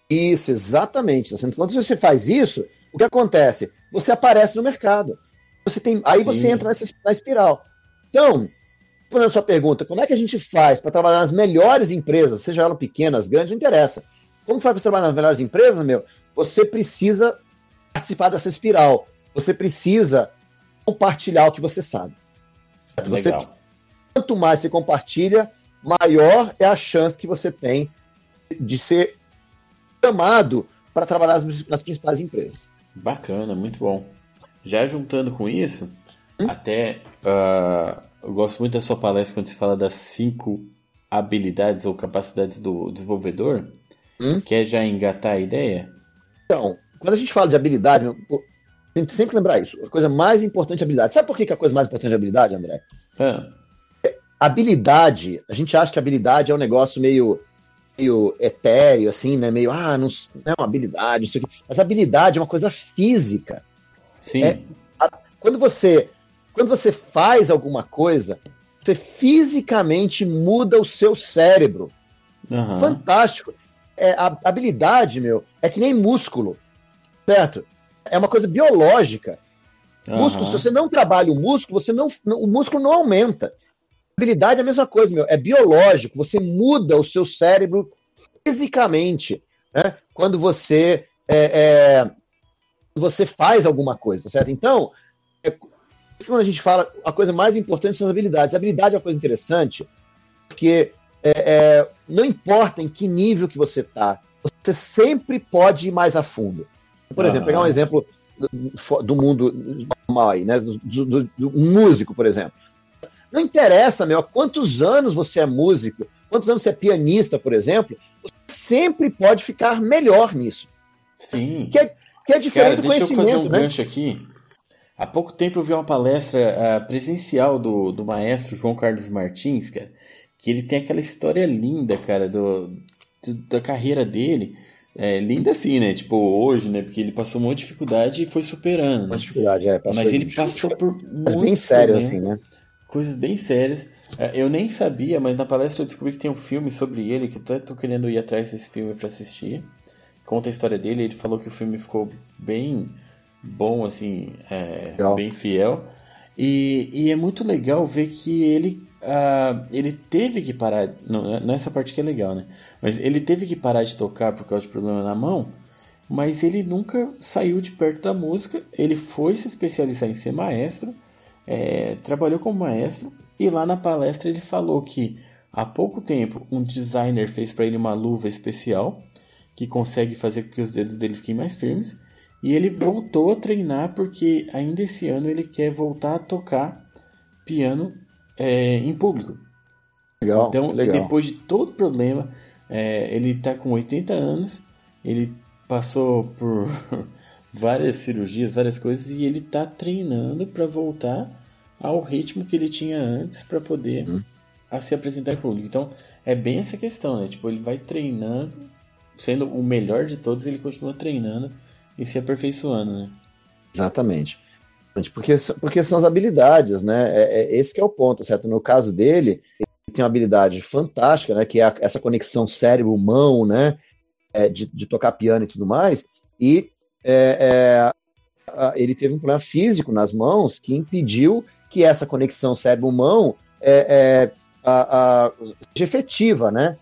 Isso, exatamente. Quando você faz isso, o que acontece? Você aparece no mercado. Você tem, aí Sim. você entra nessa na espiral. Então, respondendo a sua pergunta, como é que a gente faz para trabalhar nas melhores empresas, seja elas pequenas, grandes, não interessa. Como faz para trabalhar nas melhores empresas, meu? Você precisa participar dessa espiral você precisa compartilhar o que você sabe. Você, quanto mais você compartilha, maior é a chance que você tem de ser chamado para trabalhar nas, principais empresas. Bacana, muito bom. Já juntando com isso, hum? até uh, eu gosto muito da sua palestra quando você fala das cinco habilidades ou capacidades do desenvolvedor. Hum? Quer já engatar a ideia? Então, quando a gente fala de habilidade, tem que sempre lembrar isso. A coisa mais importante é habilidade. Sabe por que, que a coisa mais importante é habilidade, André? Ah. Habilidade, a gente acha que habilidade é um negócio meio, meio etéreo, assim, né? Meio, ah, não, não é uma habilidade, isso aqui. Mas habilidade é uma coisa física. Sim. É, a, quando você quando você faz alguma coisa, você fisicamente muda o seu cérebro. Uhum. Fantástico. É, a habilidade, meu, é que nem músculo, certo? É uma coisa biológica. Uhum. Músculo, se você não trabalha o músculo, você não, o músculo não aumenta. Habilidade é a mesma coisa, meu. É biológico. Você muda o seu cérebro fisicamente, né? Quando você é, é, você faz alguma coisa, certo? Então, quando a gente fala, a coisa mais importante são as habilidades. A habilidade é uma coisa interessante, porque é, é, não importa em que nível que você está, você sempre pode ir mais a fundo. Por exemplo, pegar um exemplo do, do mundo normal aí, né? Do, do, do, um músico, por exemplo. Não interessa, meu, quantos anos você é músico, quantos anos você é pianista, por exemplo, você sempre pode ficar melhor nisso. Sim. Que é, que é diferente Cara, do conhecimento, eu fazer um né? gancho aqui. Há pouco tempo eu vi uma palestra uh, presencial do, do maestro João Carlos Martins, cara, que ele tem aquela história linda, cara, do, do da carreira dele. É, linda assim, né? Tipo, hoje, né? Porque ele passou um monte de dificuldade e foi superando. Uma dificuldade, é. Mas ele passou por Mas bem sérias, assim, né? Coisas bem sérias. É, eu nem sabia, mas na palestra eu descobri que tem um filme sobre ele, que eu tô, tô querendo ir atrás desse filme para assistir. Conta a história dele, ele falou que o filme ficou bem bom, assim, é, bem fiel. E, e é muito legal ver que ele, uh, ele teve que parar. Não, nessa parte que é legal, né? Mas ele teve que parar de tocar por causa de problema na mão. Mas ele nunca saiu de perto da música. Ele foi se especializar em ser maestro. É, trabalhou como maestro. E lá na palestra ele falou que há pouco tempo um designer fez para ele uma luva especial que consegue fazer com que os dedos dele fiquem mais firmes. E ele voltou a treinar porque ainda esse ano ele quer voltar a tocar piano é, em público. Legal, então, legal. depois de todo o problema, é, ele está com 80 anos, ele passou por [laughs] várias cirurgias, várias coisas, e ele está treinando para voltar ao ritmo que ele tinha antes para poder hum. a se apresentar em público. Então, é bem essa questão, né? Tipo, ele vai treinando, sendo o melhor de todos, ele continua treinando e se aperfeiçoando, né? Exatamente. Porque, porque são as habilidades, né? É, é, esse é o ponto, certo? No caso dele, ele tem uma habilidade fantástica, né? Que é a, essa conexão cérebro-mão, né? É, de, de, tocar piano e tudo mais. E é, é ele teve um problema físico nas mãos que impediu que essa conexão cérebro-mão é, a, a, seja efetiva, né?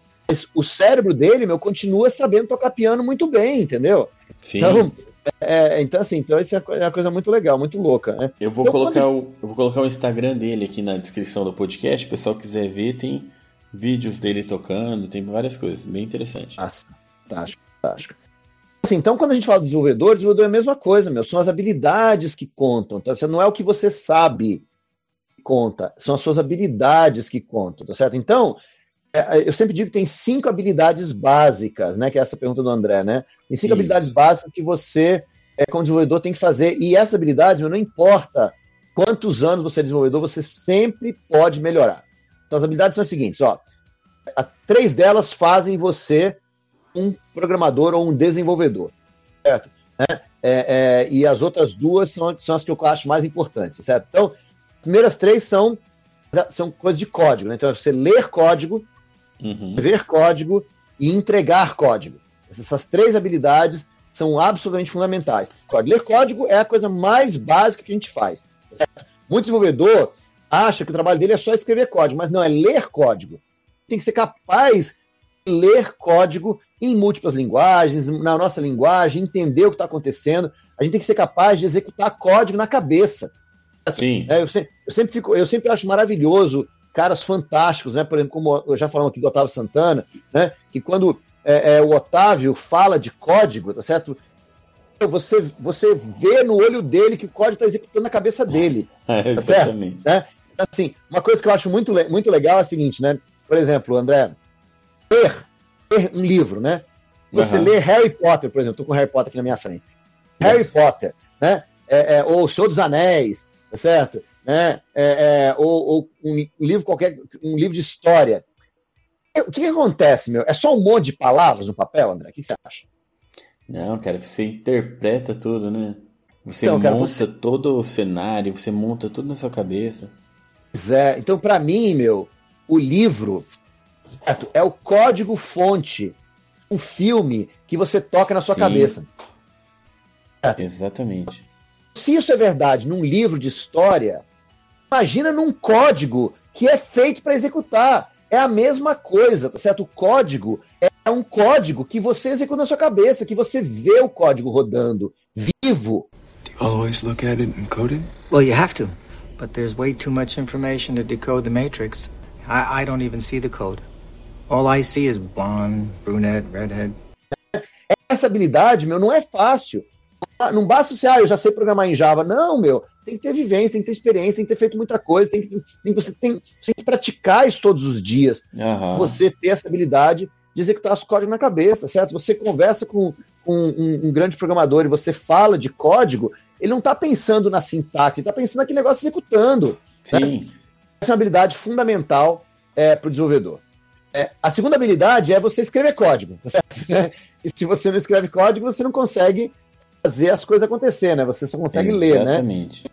o cérebro dele, meu, continua sabendo tocar piano muito bem, entendeu? Sim. Então, é, então, assim, então isso é uma coisa muito legal, muito louca, né? Eu vou, então, colocar quando... o, eu vou colocar o Instagram dele aqui na descrição do podcast. O pessoal quiser ver, tem vídeos dele tocando, tem várias coisas, bem interessante. Nossa, fantástico, fantástico. Assim, então, quando a gente fala de desenvolvedor, desenvolvedor é a mesma coisa, meu. São as habilidades que contam. Então, não é o que você sabe que conta, são as suas habilidades que contam, tá certo? Então, é, eu sempre digo que tem cinco habilidades básicas, né? Que é essa pergunta do André, né? Tem cinco Isso. habilidades básicas que você, é, como desenvolvedor, tem que fazer. E essas habilidades, não importa quantos anos você é desenvolvedor, você sempre pode melhorar. Então, as habilidades são as seguintes, ó. Três delas fazem você um programador ou um desenvolvedor, certo? Né? É, é, e as outras duas são, são as que eu acho mais importantes, certo? Então, as primeiras três são, são coisas de código, né? Então, você ler código, uhum. ver código e entregar código. Essas três habilidades são absolutamente fundamentais. Ler código é a coisa mais básica que a gente faz. Certo? Muito desenvolvedor acha que o trabalho dele é só escrever código, mas não, é ler código. Tem que ser capaz de ler código em múltiplas linguagens, na nossa linguagem, entender o que está acontecendo. A gente tem que ser capaz de executar código na cabeça. Sim. É, eu, sempre, eu, sempre fico, eu sempre acho maravilhoso caras fantásticos, né? Por exemplo, como eu já falamos aqui do Otávio Santana, né? Que quando é, é, o Otávio fala de código, tá certo? Você, você vê no olho dele que o código está executando na cabeça dele. [laughs] É, tá certo? Né? Assim, uma coisa que eu acho muito, muito legal é a seguinte, né? Por exemplo, André, ler, ler um livro, né? Você Aham. lê Harry Potter, por exemplo, estou com Harry Potter aqui na minha frente. Harry Potter, né? É, é, ou O Senhor dos Anéis, tá certo? Né? É, é, ou, ou um livro qualquer, um livro de história. O que, que acontece, meu? É só um monte de palavras no papel, André? O que, que você acha? Não, cara, você interpreta tudo, né? Você Então, cara, monta você- todo o cenário, você monta tudo na sua cabeça. Pois é. Então, para mim, meu, o livro certo? é o código-fonte, um filme que você toca na sua Sim. cabeça. Exatamente. Se isso é verdade num livro de história, imagina num código que é feito para executar. É a mesma coisa, tá certo? O código é um código que você executa na sua cabeça, que você vê o código rodando, vivo. Do you always look at it and code it? Well, you have to, but there's way too much information to decode the matrix. I, I don't even see the code. All I see is blonde, brunette, redhead. Essa habilidade, meu, não é fácil. Não basta você, ah, eu já sei programar em Java. Não, meu, tem que ter vivência, tem que ter experiência, tem que ter feito muita coisa, tem que, tem, você, tem, você tem que praticar isso todos os dias. Aham. você ter essa habilidade de executar os códigos na cabeça, certo? Você conversa com, com um, um grande programador e você fala de código, ele não está pensando na sintaxe, ele está pensando naquele negócio executando. Sim. Essa é uma habilidade fundamental para o desenvolvedor. É, a segunda habilidade é você escrever código, tá certo? [laughs] E se você não escreve código, você não consegue fazer as coisas acontecer, né? Você só consegue ler, né? Exatamente.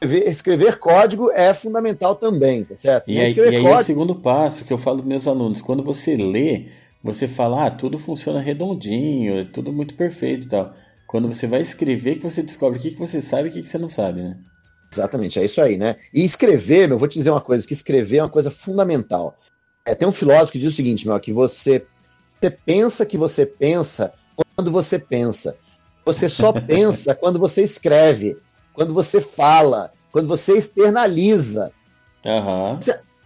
Escrever, escrever código é fundamental também, tá certo? E aí, e aí o código, segundo passo que eu falo para meus alunos, quando você lê, você fala, ah, tudo funciona redondinho, é tudo muito perfeito e tal. Quando você vai escrever, que você descobre o que, que você sabe e o que, que você não sabe, né? Exatamente, é isso aí, né? E escrever, meu, vou te dizer uma coisa, que escrever é uma coisa fundamental. É, tem um filósofo que diz o seguinte, meu, que você, você pensa que você pensa quando você pensa. Você só [laughs] pensa quando você escreve, quando você fala, quando você externaliza. Aham.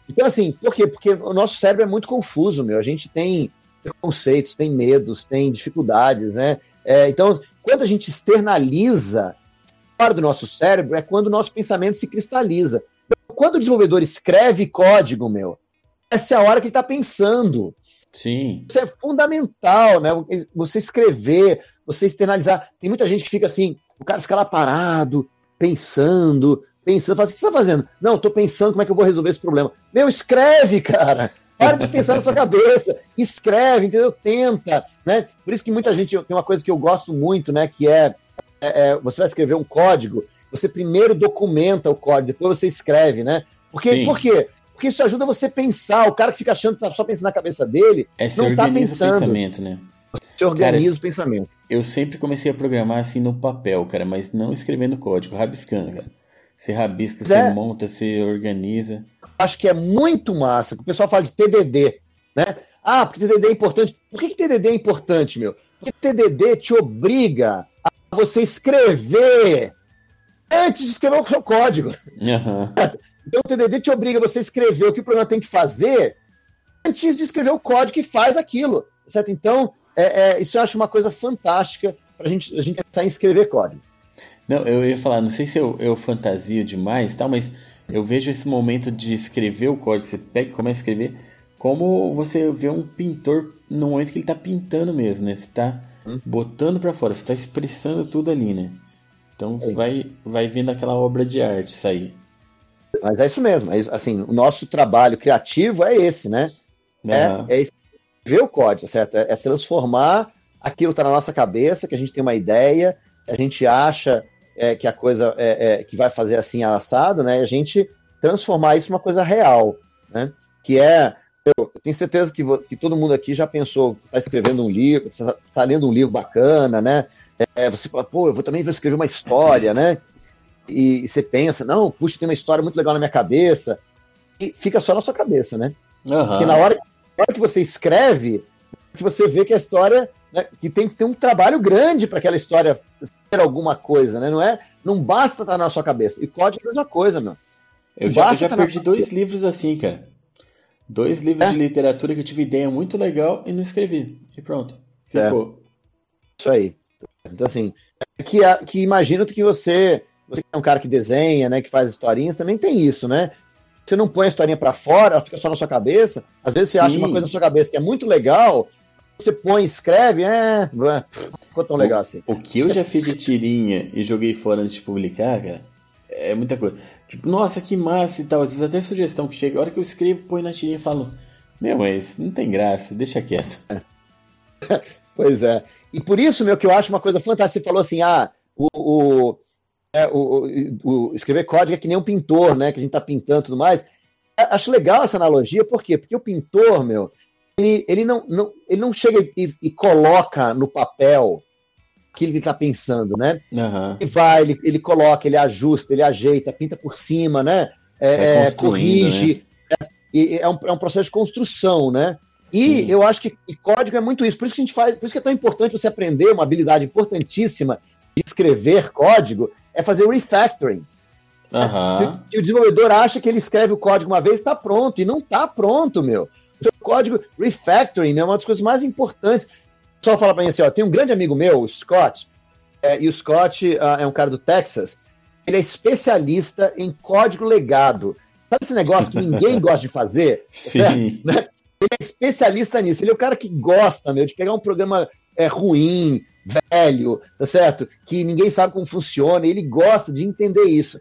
Então, assim, por quê? Porque o nosso cérebro é muito confuso, meu. A gente tem preconceitos, tem medos, tem dificuldades, né? É, então, quando a gente externaliza fora do nosso cérebro, é quando o nosso pensamento se cristaliza. Então, Quando o desenvolvedor escreve código, meu, essa é a hora que ele está pensando. Sim. Isso é fundamental, né? Você escrever, você externalizar. Tem muita gente que fica assim, o cara fica lá parado, pensando, pensando, fala assim, o que você está fazendo? Não, estou pensando como é que eu vou resolver esse problema. Meu, escreve, cara. Para de pensar na sua cabeça. Escreve, entendeu? Tenta, né? Por isso que muita gente tem uma coisa que eu gosto muito, né? Que é, é, é, você vai escrever um código, você primeiro documenta o código, depois você escreve, né? Porque, Sim. por quê? Porque isso ajuda você a pensar. O cara que fica achando que tá só pensando na cabeça dele, É não tá organiza o pensando. pensamento, né? você organiza o pensamento. Eu sempre comecei a programar assim no papel, cara, mas não escrevendo código, rabiscando, cara. Você rabisca, você É. monta, você organiza. Acho que é muito massa. O pessoal fala de TDD, né? Ah, porque TDD é importante. Por que, que TDD é importante, meu? Porque TDD te obriga a você escrever antes de escrever o seu código. Aham. [laughs] Então o TDD te obriga a você escrever o que o programa tem que fazer antes de escrever o código que faz aquilo, certo? Então, é, é, isso eu acho uma coisa fantástica para gente, a gente pensar em escrever código. Não, eu ia falar, não sei se eu, eu fantasio demais, tal, mas eu vejo esse momento de escrever o código, você pega e começa a escrever, como você vê um pintor no momento que ele tá pintando mesmo, né? Você tá Hum. botando pra fora, você tá expressando tudo ali, né? Então vai, vai vendo aquela obra de arte sair. Mas é isso mesmo. É, assim, o nosso trabalho criativo é esse, né? Aham. É, é escrever o código, certo? É, é transformar aquilo que está na nossa cabeça, que a gente tem uma ideia, a gente acha é, que a coisa é, é, que vai fazer assim assado, né? E a gente transformar isso numa coisa real, né? Que é eu tenho certeza que, que todo mundo aqui já pensou, está escrevendo um livro, está lendo um livro bacana, né? É, você fala, pô, eu vou também vou escrever uma história, né? E, e você pensa, não, puxa, tem uma história muito legal na minha cabeça, e fica só na sua cabeça, né? Aham. Porque na hora, na hora que você escreve, que você vê que a história, né, que tem que ter um trabalho grande para aquela história ser alguma coisa, né? Não é, não basta estar na sua cabeça. E código é a mesma coisa, meu. Eu já, eu já tá perdi cabeça. dois livros assim, cara. Dois livros é. de literatura que eu tive ideia muito legal e não escrevi. E pronto. Ficou. É. Isso aí. Então, assim, que, que imagino que você, você é um cara que desenha, né, que faz historinhas, também tem isso, né? Você não põe a historinha para fora, ela fica só na sua cabeça. Às vezes você Sim. acha uma coisa na sua cabeça que é muito legal, você põe, escreve, é, é ficou tão legal assim. O que eu já fiz de tirinha e joguei fora antes de publicar, cara, é muita coisa. Tipo, nossa, que massa e tal. Às vezes até sugestão que chega. A hora que eu escrevo, põe na tirinha e falo, meu, mas não tem graça, deixa quieto. [laughs] pois é. E por isso, meu, que eu acho uma coisa fantástica. Você falou assim, ah, o, o, é, o, o, escrever código é que nem um pintor, né? Que a gente tá pintando e tudo mais. Acho legal essa analogia, por quê? Porque o pintor, meu, ele, ele, não, não, ele não chega e, e coloca no papel que ele está pensando, né? Uhum. Ele vai, ele, ele coloca, ele ajusta, ele ajeita, pinta por cima, né? É, é corrige. Né? É, é, um, é um processo de construção, né? E Sim. eu acho que código é muito isso. Por isso que a gente faz, por isso que é tão importante você aprender uma habilidade importantíssima de escrever código, é fazer refactoring. Uhum. Que, o desenvolvedor acha que ele escreve o código uma vez está pronto, e não está pronto, meu. O seu código refactoring é uma das coisas mais importantes. Só fala para mim assim, ó, tem um grande amigo meu, o Scott, é, e o Scott uh, é um cara do Texas, ele é especialista em código legado. Sabe esse negócio que ninguém [laughs] gosta de fazer? Sim. Né? Ele é especialista nisso. Ele é o cara que gosta, meu, de pegar um programa é, ruim, velho, tá certo? Que ninguém sabe como funciona, e ele gosta de entender isso.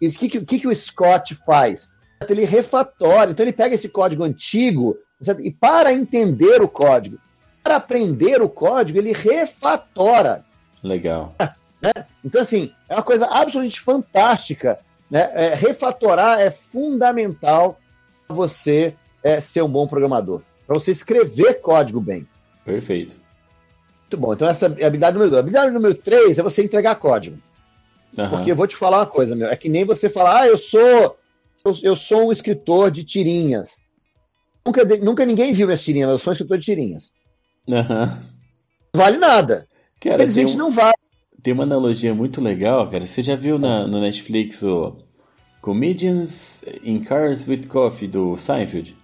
E o que, que, que o Scott faz? Ele refatora, então ele pega esse código antigo tá e para entender o código, para aprender o código, ele refatora. Legal. Né? Então, assim, é uma coisa absolutamente fantástica. Né? É, refatorar é fundamental para você é, ser um bom programador, para você escrever código bem. Perfeito. Muito bom. Então, essa é a habilidade número dois. A habilidade número três é você entregar código. Uhum. Porque eu vou te falar uma coisa, meu. É que nem você falar, ah, eu sou. Eu, eu sou um escritor de tirinhas. Nunca, nunca ninguém viu minhas tirinhas, mas eu sou um escritor de tirinhas. Uhum. Vale nada. Cara, Infelizmente um, não vale. Tem uma analogia muito legal, cara. Você já viu na, no Netflix o Comedians in Cars with Coffee do Seinfeld?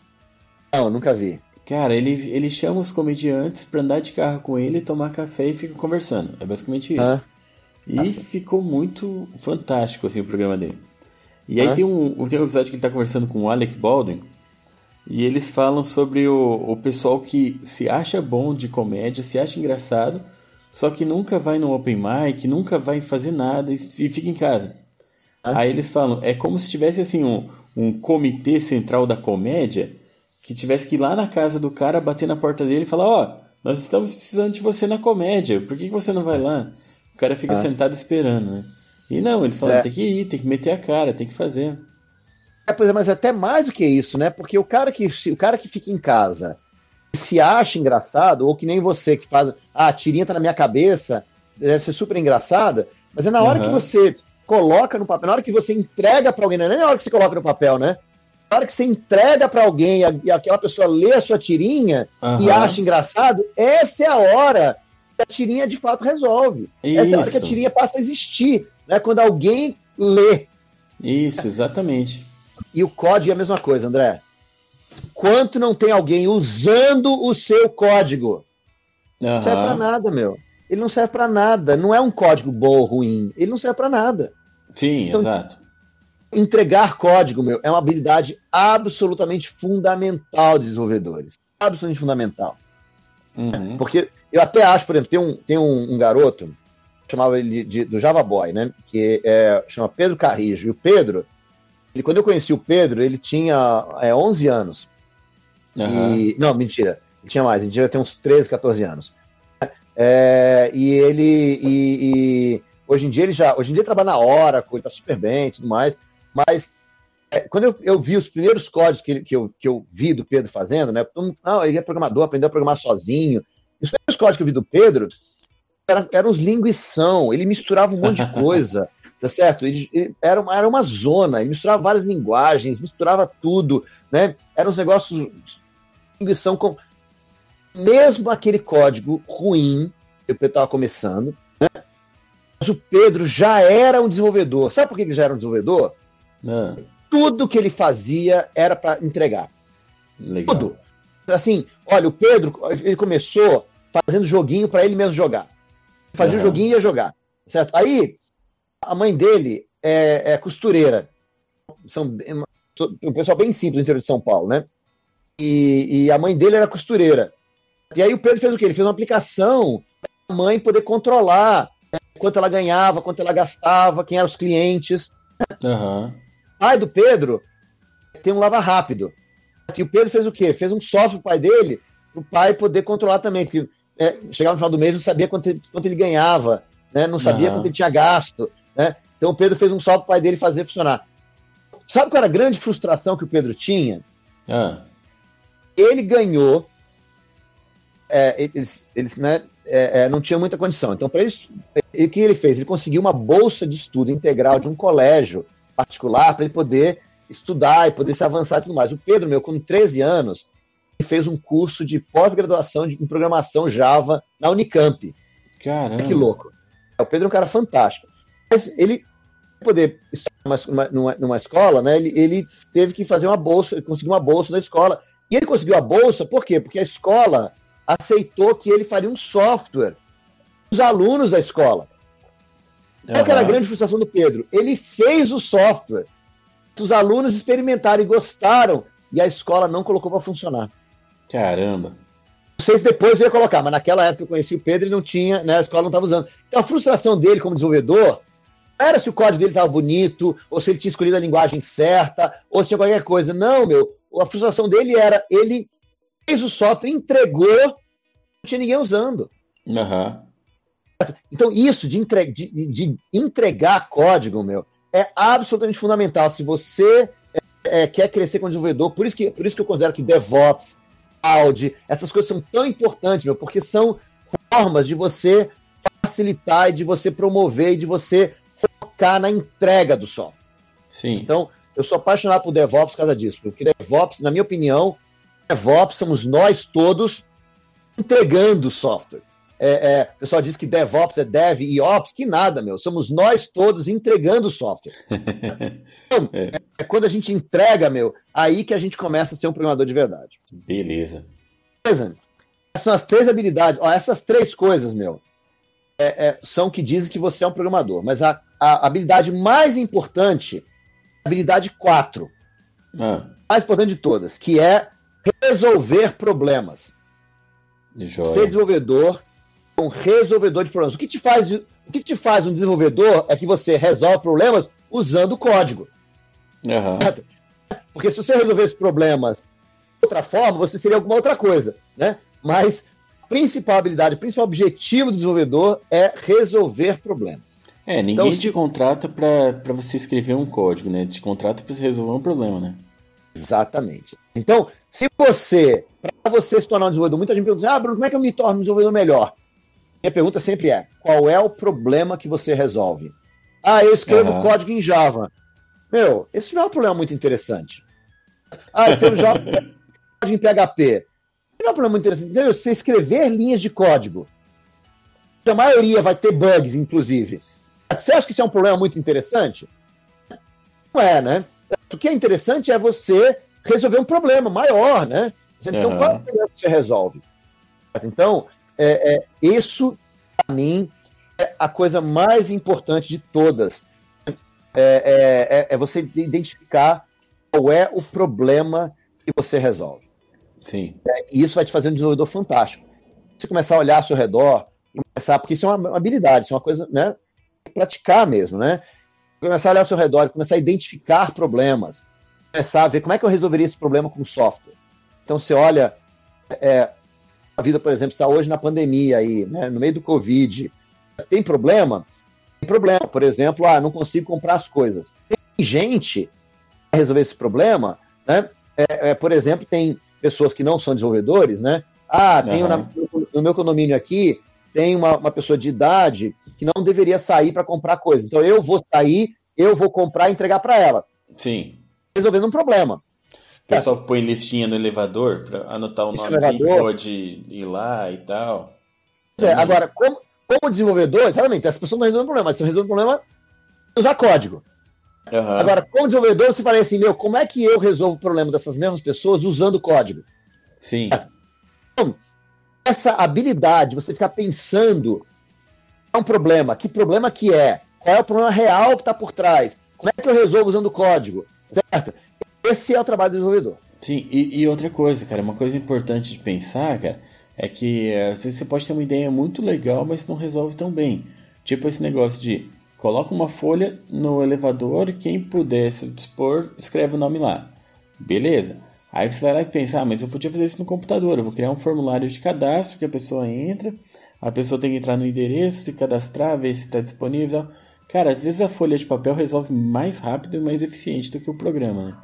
Não, nunca vi. Cara, ele, ele chama os comediantes pra andar de carro com ele, tomar café e fica conversando. É basicamente isso. Ah. E Nossa. ficou muito fantástico assim o programa dele. E aí ah. tem, um, tem um episódio que ele tá conversando com o Alec Baldwin. E eles falam sobre o, o pessoal que se acha bom de comédia, se acha engraçado, só que nunca vai no open mic, nunca vai fazer nada e, e fica em casa. Ah. Aí eles falam, é como se tivesse assim um, um comitê central da comédia que tivesse que ir lá na casa do cara, bater na porta dele e falar: Ó, oh, nós estamos precisando de você na comédia, por que, que você não vai lá? O cara fica ah. sentado esperando, né? E não, ele fala: é. tem que ir, tem que meter a cara, tem que fazer. É, pois é, mas até mais do que isso, né? Porque o cara que, o cara que fica em casa se acha engraçado, ou que nem você que faz, ah, a tirinha tá na minha cabeça, deve ser super engraçada, mas é na hora uhum. que você coloca no papel, na hora que você entrega para alguém, não é nem na hora que você coloca no papel, né? Hora que você entrega para alguém e aquela pessoa lê a sua tirinha uhum. e acha engraçado, essa é a hora que a tirinha de fato resolve. Isso. Essa é a hora que a tirinha passa a existir, né? Quando alguém lê. Isso, exatamente. E o código é a mesma coisa, André. Quanto não tem alguém usando o seu código? Uhum. Não serve para nada, meu. Ele não serve para nada. Não é um código bom ou ruim. Ele não serve para nada. Sim, então, exato entregar código, meu, é uma habilidade absolutamente fundamental de desenvolvedores. Absolutamente fundamental. Uhum. Porque eu até acho, por exemplo, tem um, tem um, um garoto, chamava ele de, do Java Boy, né? Que é, chama Pedro Carrijo. E o Pedro, ele, quando eu conheci o Pedro, ele tinha é, 11 anos. Uhum. E, não, mentira. Ele tinha mais, ele devia ter uns 13, 14 anos. É, e ele. E, e, hoje em dia ele já. Hoje em dia ele trabalha na Oracle, ele tá super bem e tudo mais. Mas é, quando eu, eu, vi os primeiros códigos que, que, eu, que eu vi do Pedro fazendo, né? Não, ele é programador, aprendeu a programar sozinho. Os primeiros códigos que eu vi do Pedro eram, eram os linguição, ele misturava um monte de coisa, [laughs] tá certo? Ele, ele, era, uma, era uma zona, ele misturava várias linguagens, misturava tudo, né? Eram os negócios linguição com. Mesmo aquele código ruim que Pedro estava começando, né? Mas o Pedro já era um desenvolvedor. Sabe por que ele já era um desenvolvedor? Não. Tudo que ele fazia era para entregar. Legal. Tudo. Assim, olha, o Pedro, ele começou fazendo joguinho para ele mesmo jogar. Fazia o Aham. joguinho e ia jogar. Certo? Aí, a mãe dele é, é costureira. São um pessoal bem simples no interior de São Paulo, né? E, e a mãe dele era costureira. E aí o Pedro fez o quê? Ele fez uma aplicação para a mãe poder controlar né, quanto ela ganhava, quanto ela gastava, quem eram os clientes. Aham. O pai do Pedro tem um lava rápido. E o Pedro fez o quê? Fez um software pro pai dele, para o pai poder controlar também. Porque é, chegava no final do mês não sabia quanto ele, quanto ele ganhava, né? não sabia Aham. quanto ele tinha gasto. Né? Então o Pedro fez um software pro pai dele fazer funcionar. Sabe qual era a grande frustração que o Pedro tinha? Ah, Ele ganhou. é, eles, eles né, é, é, não tinham muita condição. Então, para isso, o que ele fez? Ele conseguiu uma bolsa de estudo integral de um colégio particular para ele poder estudar e poder se avançar e tudo mais. O Pedro, meu, com 13 anos, ele fez um curso de pós-graduação de- em programação Java na Unicamp. caramba. Que louco. O Pedro é um cara fantástico. Mas ele, para poder estudar numa, numa, numa escola, né, ele, ele teve que fazer uma bolsa, ele conseguiu uma bolsa na escola. E ele conseguiu a bolsa por quê? Porque a escola aceitou que ele faria um software os alunos da escola. Qual que era a Aham. grande frustração do Pedro? Ele fez o software, os alunos experimentaram e gostaram, e a escola não colocou para funcionar. Caramba. Não sei se depois eu ia colocar, mas naquela época eu conheci o Pedro, ele não tinha, né, a escola não estava usando. Então a frustração dele como desenvolvedor não era se o código dele estava bonito, ou se ele tinha escolhido a linguagem certa, ou se tinha qualquer coisa. Não, meu. A frustração dele era ele fez o software, entregou, não tinha ninguém usando. Aham. Então, isso de, entre- de- de entregar código, meu, é absolutamente fundamental. Se você é, é, quer crescer como desenvolvedor, por isso, que, por isso que eu considero que DevOps, Cloud, essas coisas são tão importantes, meu, porque são formas de você facilitar e de você promover e de você focar na entrega do software. Sim. Então, eu sou apaixonado por DevOps por causa disso, porque DevOps, na minha opinião, DevOps somos nós todos entregando software. É, é, o pessoal diz que DevOps é Dev e Ops, que nada, meu. Somos nós todos entregando software. [laughs] Então, É. é quando a gente entrega, meu, aí que a gente começa a ser um programador de verdade. Beleza. Beleza? Essas são as três habilidades. Ó, essas três coisas, meu, é- é, são que dizem que você é um programador. Mas a, a habilidade mais importante, a habilidade 4, Ah, mais importante de todas, que é resolver problemas. Ser joia. desenvolvedor é um resolvedor de problemas. O que te faz, o que te faz um desenvolvedor é que você resolve problemas usando código. Aham. Porque se você resolvesse problemas de outra forma, você seria alguma outra coisa, né? Mas a principal habilidade, o principal objetivo do desenvolvedor é resolver problemas. É, ninguém Então, te se- contrata pra você escrever um código, né? Te contrata pra você resolver um problema, né? Exatamente. Então, se você, para você se tornar um desenvolvedor, muita gente pergunta assim, ah, Bruno, como é que eu me torno um desenvolvedor melhor? Minha pergunta sempre é, qual é o problema que você resolve? Ah, eu escrevo Aham. código em Java. Meu, esse não é um problema muito interessante. Ah, eu escrevo Java, [laughs] código em PHP. Não é um problema muito interessante. Entendeu? Você escrever linhas de código, a maioria vai ter bugs, inclusive. Você acha que isso é um problema muito interessante? Não é, né? O que é interessante é você resolver um problema maior, né? Então, Aham. qual é o problema que você resolve? Então, é, é, isso, para mim, é a coisa mais importante de todas. É, é- é- é você identificar qual é o problema que você resolve. Sim. E isso vai te fazer um desenvolvedor fantástico. Você começar a olhar ao seu redor, começar, porque isso é uma habilidade, isso é uma coisa, né? Praticar mesmo, né? Começar a olhar ao seu redor, começar a identificar problemas, começar a ver como é que eu resolveria esse problema com software. Então você olha é, a vida, por exemplo, está hoje na pandemia aí, né? No meio do Covid, tem problema? Tem problema, por exemplo, ah, não consigo comprar as coisas. Tem gente para resolver esse problema, né? É, é, por exemplo, tem pessoas que não são desenvolvedores, né? Ah, Aham. na- no meu condomínio aqui, tem uma, uma pessoa de idade que não deveria sair para comprar coisa. Então eu vou sair, eu vou comprar e entregar para ela, Sim. resolvendo um problema. O pessoal põe listinha no elevador pra anotar o nome quem elevador. pode ir lá e tal. É, agora, como, como desenvolvedor, exatamente, as pessoas não resolvem o problema, mas estão resolvendo o problema usar código. Uhum. Agora, como desenvolvedor, você fala assim, meu, como é que eu resolvo o problema dessas mesmas pessoas usando código? Sim. Então, essa habilidade, você ficar pensando, é um problema, que problema que é? Qual é o problema real que está por trás? Como é que eu resolvo usando código? Certo? Esse é o trabalho do desenvolvedor. Sim, e, e outra coisa, cara, uma coisa importante de pensar, cara, é que às vezes você pode ter uma ideia muito legal, mas não resolve tão bem. Tipo esse negócio de coloca uma folha no elevador e quem puder se dispor, escreve o nome lá. Beleza. Aí você vai lá e pensa, ah, mas eu podia fazer isso no computador, eu vou criar um formulário de cadastro que a pessoa entra, a pessoa tem que entrar no endereço, se cadastrar, ver se está disponível. Cara, às vezes a folha de papel resolve mais rápido e mais eficiente do que o programa, né?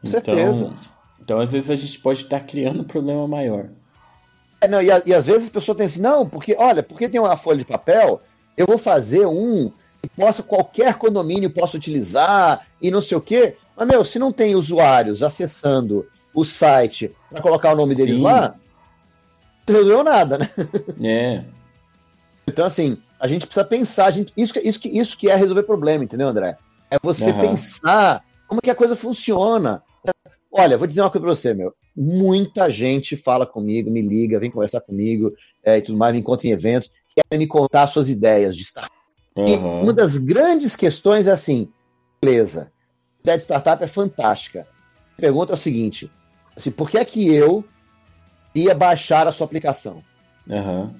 Com então, certeza. Então, às vezes a gente pode estar criando um problema maior. É, não, e, a, e, às vezes a pessoa tem assim, não, porque, olha, porque tem uma folha de papel, eu vou fazer um que possa, qualquer condomínio possa utilizar e não sei o quê. Mas, meu, se não tem usuários acessando o site para colocar o nome deles Sim. lá, não resolveu nada, né? É. Então, assim, a gente precisa pensar, a gente, isso, isso, isso que é resolver problema, entendeu, André? É você uhum. pensar como que a coisa funciona. Olha, vou dizer uma coisa para você, meu. Muita gente fala comigo, me liga, vem conversar comigo é, e tudo mais, me encontra em eventos, querem me contar suas ideias de startup. Uhum. E uma das grandes questões é assim, beleza, a ideia de startup é fantástica. A pergunta é o seguinte, assim, por que é que eu ia baixar a sua aplicação? Uhum.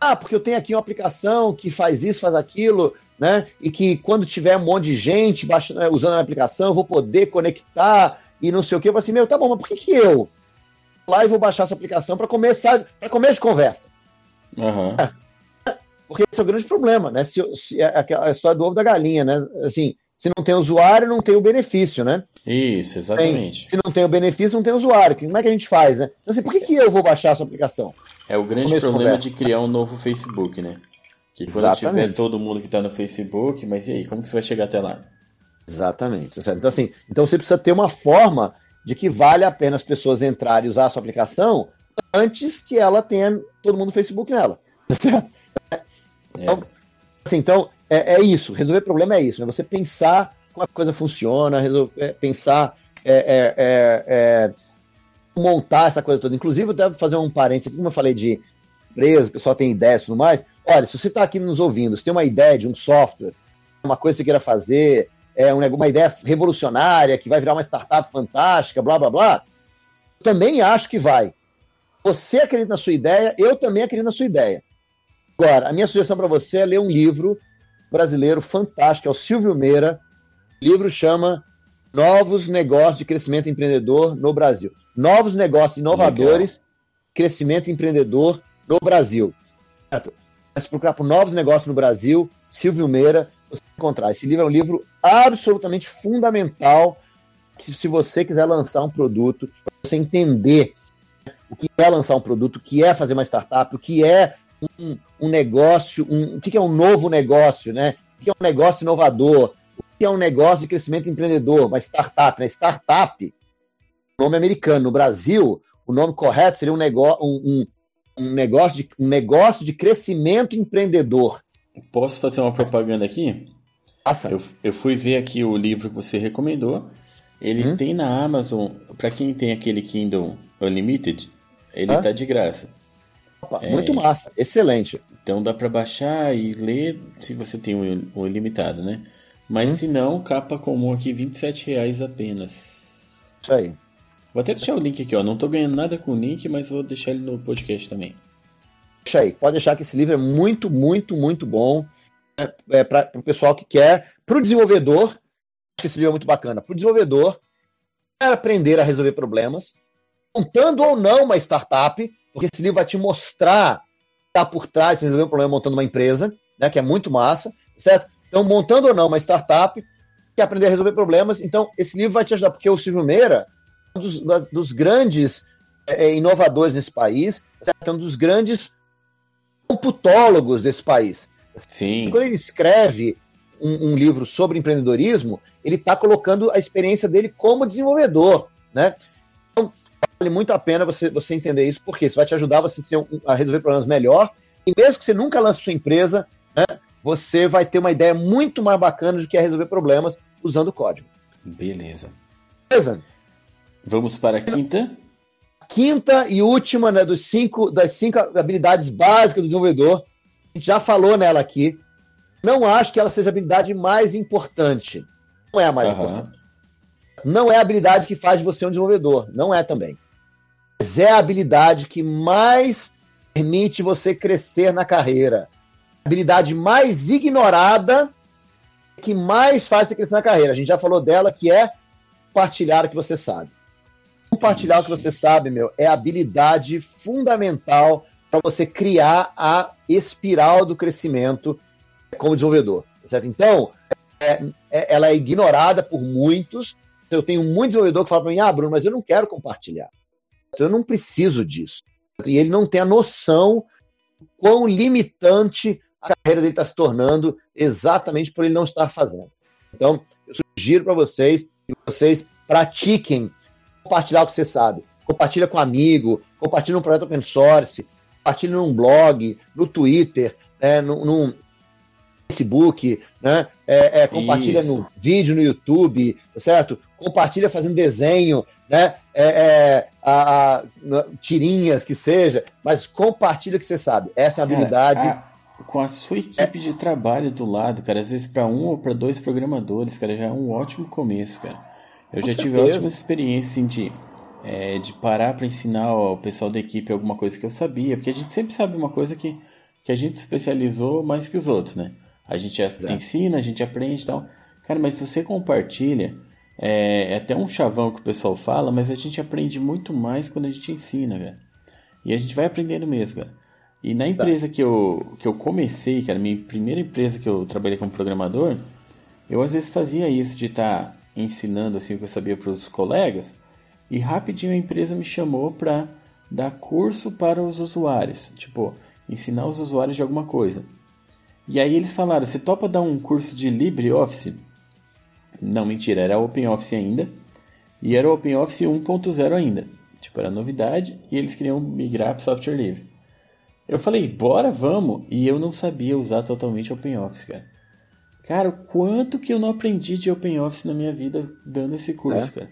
Ah, porque eu tenho aqui uma aplicação que faz isso, faz aquilo, né? E que quando tiver um monte de gente baixando, né, usando a aplicação, eu vou poder conectar e não sei o que. Eu falo assim, meu, tá bom, mas por que, que eu lá e vou baixar essa aplicação para começar, para começo de conversa? Uhum. Porque esse é o grande problema, né? Se, se a, é a, história do ovo da galinha, né? Assim, se não tem usuário, não tem o benefício, né? Isso, exatamente. Tem, se não tem o benefício, não tem usuário. Como é que a gente faz, né? Então, assim, por que, que eu vou baixar essa aplicação? É o grande problema de criar um novo Facebook, né? Que quando Exatamente. tiver todo mundo que está no Facebook, mas e aí, como que você vai chegar até lá? Exatamente. Então, assim, então você precisa ter uma forma de que vale a pena as pessoas entrarem e usar a sua aplicação antes que ela tenha todo mundo no Facebook nela. [laughs] É. Então, assim, então é, é, isso. Resolver problema é isso. Né? Você pensar como a coisa funciona, resolver, é, pensar é, é, é, montar essa coisa toda. Inclusive, eu devo fazer um parênteses, como eu falei de empresa, o pessoal tem ideias e tudo mais. Olha, se você está aqui nos ouvindo, se tem uma ideia de um software, uma coisa que você queira fazer, é uma ideia revolucionária, que vai virar uma startup fantástica, blá blá blá, eu também acho que vai. Você acredita na sua ideia, eu também acredito na sua ideia. Agora, a minha sugestão para você é ler um livro brasileiro fantástico, é o Silvio Meira. O livro chama Novos Negócios de Crescimento Empreendedor no Brasil. Novos Negócios Inovadores, Legal. Crescimento Empreendedor no Brasil. Certo? Se procurar por Novos Negócios no Brasil, Silvio Meira, encontrar. Esse livro é um livro absolutamente fundamental que se você quiser lançar um produto, você entender o que é lançar um produto, o que é fazer uma startup, o que é um, um negócio, um, o que é um novo negócio, né? O que é um negócio inovador, o que é um negócio de crescimento empreendedor, uma startup, né? Startup, nome americano. No Brasil, o nome correto seria um, negócio, um, um, negócio, de, um negócio de crescimento empreendedor. Posso fazer uma propaganda aqui? Passa. Eu, eu fui ver aqui o livro que você recomendou. Ele hum? tem na Amazon, para quem tem aquele Kindle Unlimited, ele Hã? tá de graça. Opa, é, muito massa, excelente. Então dá para baixar e ler se você tem um, um ilimitado, né? Mas hum? se não, capa comum aqui, 27 reais apenas. Isso aí. Vou até deixar o link aqui, ó. Não tô ganhando nada com o link, mas vou deixar ele no podcast também. Deixa aí, pode deixar que esse livro é muito, muito, muito bom. É, é para o pessoal que quer, para o desenvolvedor, acho que esse livro é muito bacana. Para o desenvolvedor, quer aprender a resolver problemas, montando ou não uma startup, porque esse livro vai te mostrar está por trás, você resolver um problema montando uma empresa, né, que é muito massa, certo? Então, montando ou não uma startup, quer aprender a resolver problemas, então esse livro vai te ajudar, porque o Silvio Meira é um dos, dos grandes é, inovadores nesse país, certo? é um dos grandes computólogos desse país. Sim. Quando ele escreve um, um livro sobre empreendedorismo, ele está colocando a experiência dele como desenvolvedor, né? vale muito a pena você, você entender isso, porque isso vai te ajudar você ser a resolver problemas melhor. E mesmo que você nunca lance sua empresa, né, você vai ter uma ideia muito mais bacana de que é resolver problemas, usando o código. Beleza. Beleza? Vamos para a quinta. Quinta e última né, dos cinco, das cinco habilidades básicas do desenvolvedor. A gente já falou nela aqui. Não acho que ela seja a habilidade mais importante. Não é a mais Aham. importante. Não é a habilidade que faz de você um desenvolvedor. Não é também. Mas é a habilidade que mais permite você crescer na carreira. A habilidade mais ignorada que mais faz você crescer na carreira. A gente já falou dela, que é compartilhar o que você sabe. Compartilhar o que você sabe, meu, é a habilidade fundamental para você criar a espiral do crescimento como desenvolvedor. Certo? Então, é- é- ela é ignorada por muitos. Eu tenho muito desenvolvedor que fala para mim: ah, Bruno, mas eu não quero compartilhar. Eu não preciso disso. E ele não tem a noção quão limitante a carreira dele está se tornando exatamente por ele não estar fazendo. Então, eu sugiro para vocês que vocês pratiquem compartilhar o que você sabe. Compartilha com um amigo, compartilha num projeto open source, compartilha num blog, no Twitter, né, no, no Facebook, né, é, é, compartilha Isso. no vídeo no YouTube, tá certo? Compartilha fazendo desenho, né, é, é, a- a- tirinhas que seja, mas compartilha o que você sabe. Essa é Cara, habilidade. a- com a sua equipe de trabalho do lado, cara, às vezes para um ou para dois programadores, cara, já é um ótimo começo, cara. Eu Com já tive certeza. ótimas experiências assim, de, é, de parar para ensinar ao pessoal da equipe alguma coisa que eu sabia, porque a gente sempre sabe uma coisa que, que a gente especializou mais que os outros, né? A gente Exato. ensina, a gente aprende e tal. Cara, mas se você compartilha, é, é até um chavão que o pessoal fala, mas a gente aprende muito mais quando a gente ensina, velho. E a gente vai aprendendo mesmo, cara. E na empresa que eu, que eu comecei, cara, minha primeira empresa que eu trabalhei como programador, eu às vezes fazia isso de estar ensinando assim o que eu sabia para os colegas, e rapidinho a empresa me chamou para dar curso para os usuários, tipo, ensinar os usuários de alguma coisa. E aí eles falaram, você topa dar um curso de LibreOffice? Não, mentira, era OpenOffice ainda. E era o OpenOffice 1.0 ainda. Tipo, era novidade e eles queriam migrar para software livre. Eu falei, bora, vamos. E eu não sabia usar totalmente OpenOffice, cara. Cara, o quanto que eu não aprendi de OpenOffice na minha vida dando esse curso, É? cara.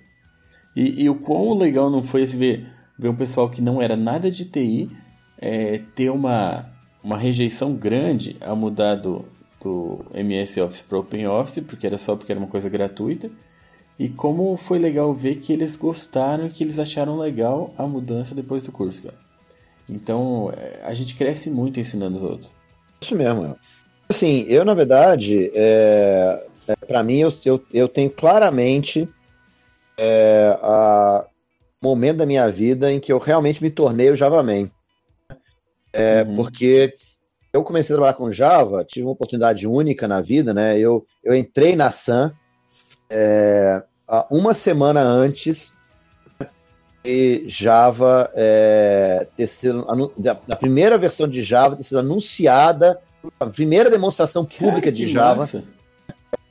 E, e o quão legal não foi ver, ver um pessoal que não era nada de TI é, ter uma, uma rejeição grande a mudar do, do MS Office para OpenOffice, porque era só porque era uma coisa gratuita. E como foi legal ver que eles gostaram e que eles acharam legal a mudança depois do curso, cara. Então, é, a gente cresce muito ensinando os outros. Isso mesmo. Assim, eu, na verdade, é, para mim, eu, eu, eu tenho claramente é, a momento da minha vida em que eu realmente me tornei o Java Man. É, Uhum. Porque eu comecei a trabalhar com Java, tive uma oportunidade única na vida, né? Eu, eu entrei na Sun é, uma semana antes de Java é, ter sido da, primeira versão de Java ter sido anunciada, a primeira demonstração pública Cara, de Java massa.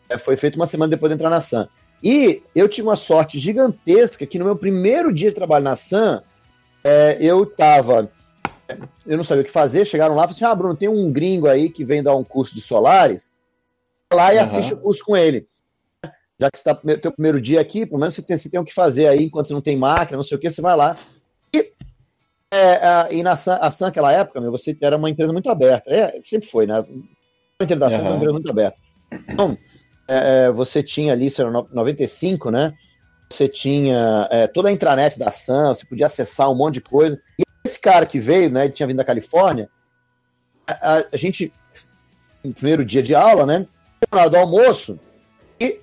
é, foi feita uma semana depois de entrar na Sun. E eu tive uma sorte gigantesca que no meu primeiro dia de trabalho na Sun, é, eu tava. Eu não sabia o que fazer, chegaram lá e falaram assim: Ah, Bruno, tem um gringo aí que vem dar um curso de solares. Vai lá e Aham. assiste o curso com ele. Já que você está no teu primeiro dia aqui, pelo menos você tem, você tem o que fazer aí, enquanto você não tem máquina, não sei o que, você vai lá. E, é, a- e na Sun, a naquela época, meu, você era uma empresa muito aberta. É, sempre foi, né? A empresa da Sun foi uma empresa muito aberta. Então, é, você tinha ali, isso era no- 95, né? Você tinha é, toda a intranet da Sun, você podia acessar um monte de coisa. E esse cara que veio, né? Ele tinha vindo da Califórnia. A, a- gente, no primeiro dia de aula, né? Na do almoço, e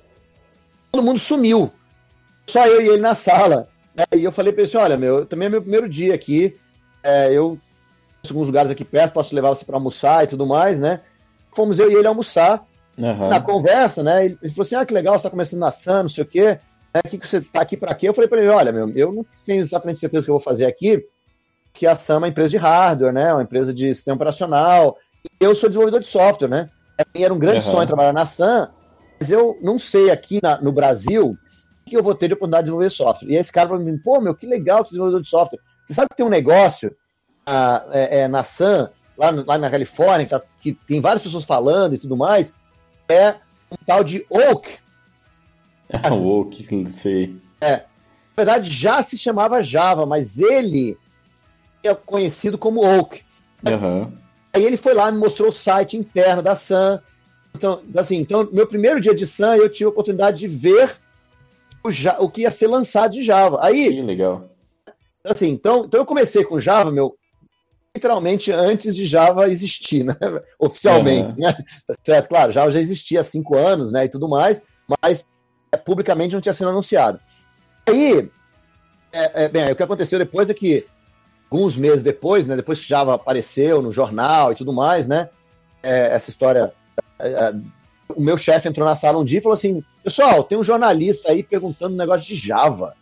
todo mundo sumiu. Só eu e ele na sala. né, E eu falei pra ele assim: olha, meu, também é meu primeiro dia aqui. é, eu alguns lugares aqui perto, posso levar você pra almoçar e tudo mais, né? Fomos eu e ele almoçar Aham. na conversa, né? Ele ele falou assim: ah, que legal, você tá começando na Sun, não sei o quê. Né, que que você tá aqui pra quê? Eu falei pra ele: olha, meu, eu não tenho exatamente certeza do que eu vou fazer aqui, que a Sun é uma empresa de hardware, né? Uma empresa de sistema operacional. Eu sou desenvolvedor de software, né? Era um grande Aham. sonho trabalhar na Sun, mas eu não sei aqui na- no Brasil o que eu vou ter de oportunidade de desenvolver software. E esse cara falou pra mim: pô, meu, que legal ser desenvolvedor de software. Você sabe que tem um negócio ah, é, é, na Sun, lá, no- lá na Califórnia, que, tá- que tem várias pessoas falando e tudo mais, é um tal de Oak. Ah, [laughs] o Oak, sei. É. Na verdade, já se chamava Java, mas ele é conhecido como Oak. Uhum. Aí ele foi lá, me mostrou o site interno da Sun. Então, assim, então, meu primeiro dia de Sun, eu tive a oportunidade de ver o, o que ia ser lançado de Java. Aí, que legal. Assim, então, então eu comecei com Java, meu, literalmente antes de Java existir, né? [laughs] Oficialmente, uhum. né? Certo, claro, Java já existia há cinco anos, né? E tudo mais, mas é, publicamente não tinha sido anunciado. Aí, é, é, bem, o que aconteceu depois é que alguns meses depois, né? Depois que Java apareceu no jornal e tudo mais, né? É, essa história, é, o meu chefe entrou na sala um dia e falou assim: pessoal, tem um jornalista aí perguntando um negócio de Java.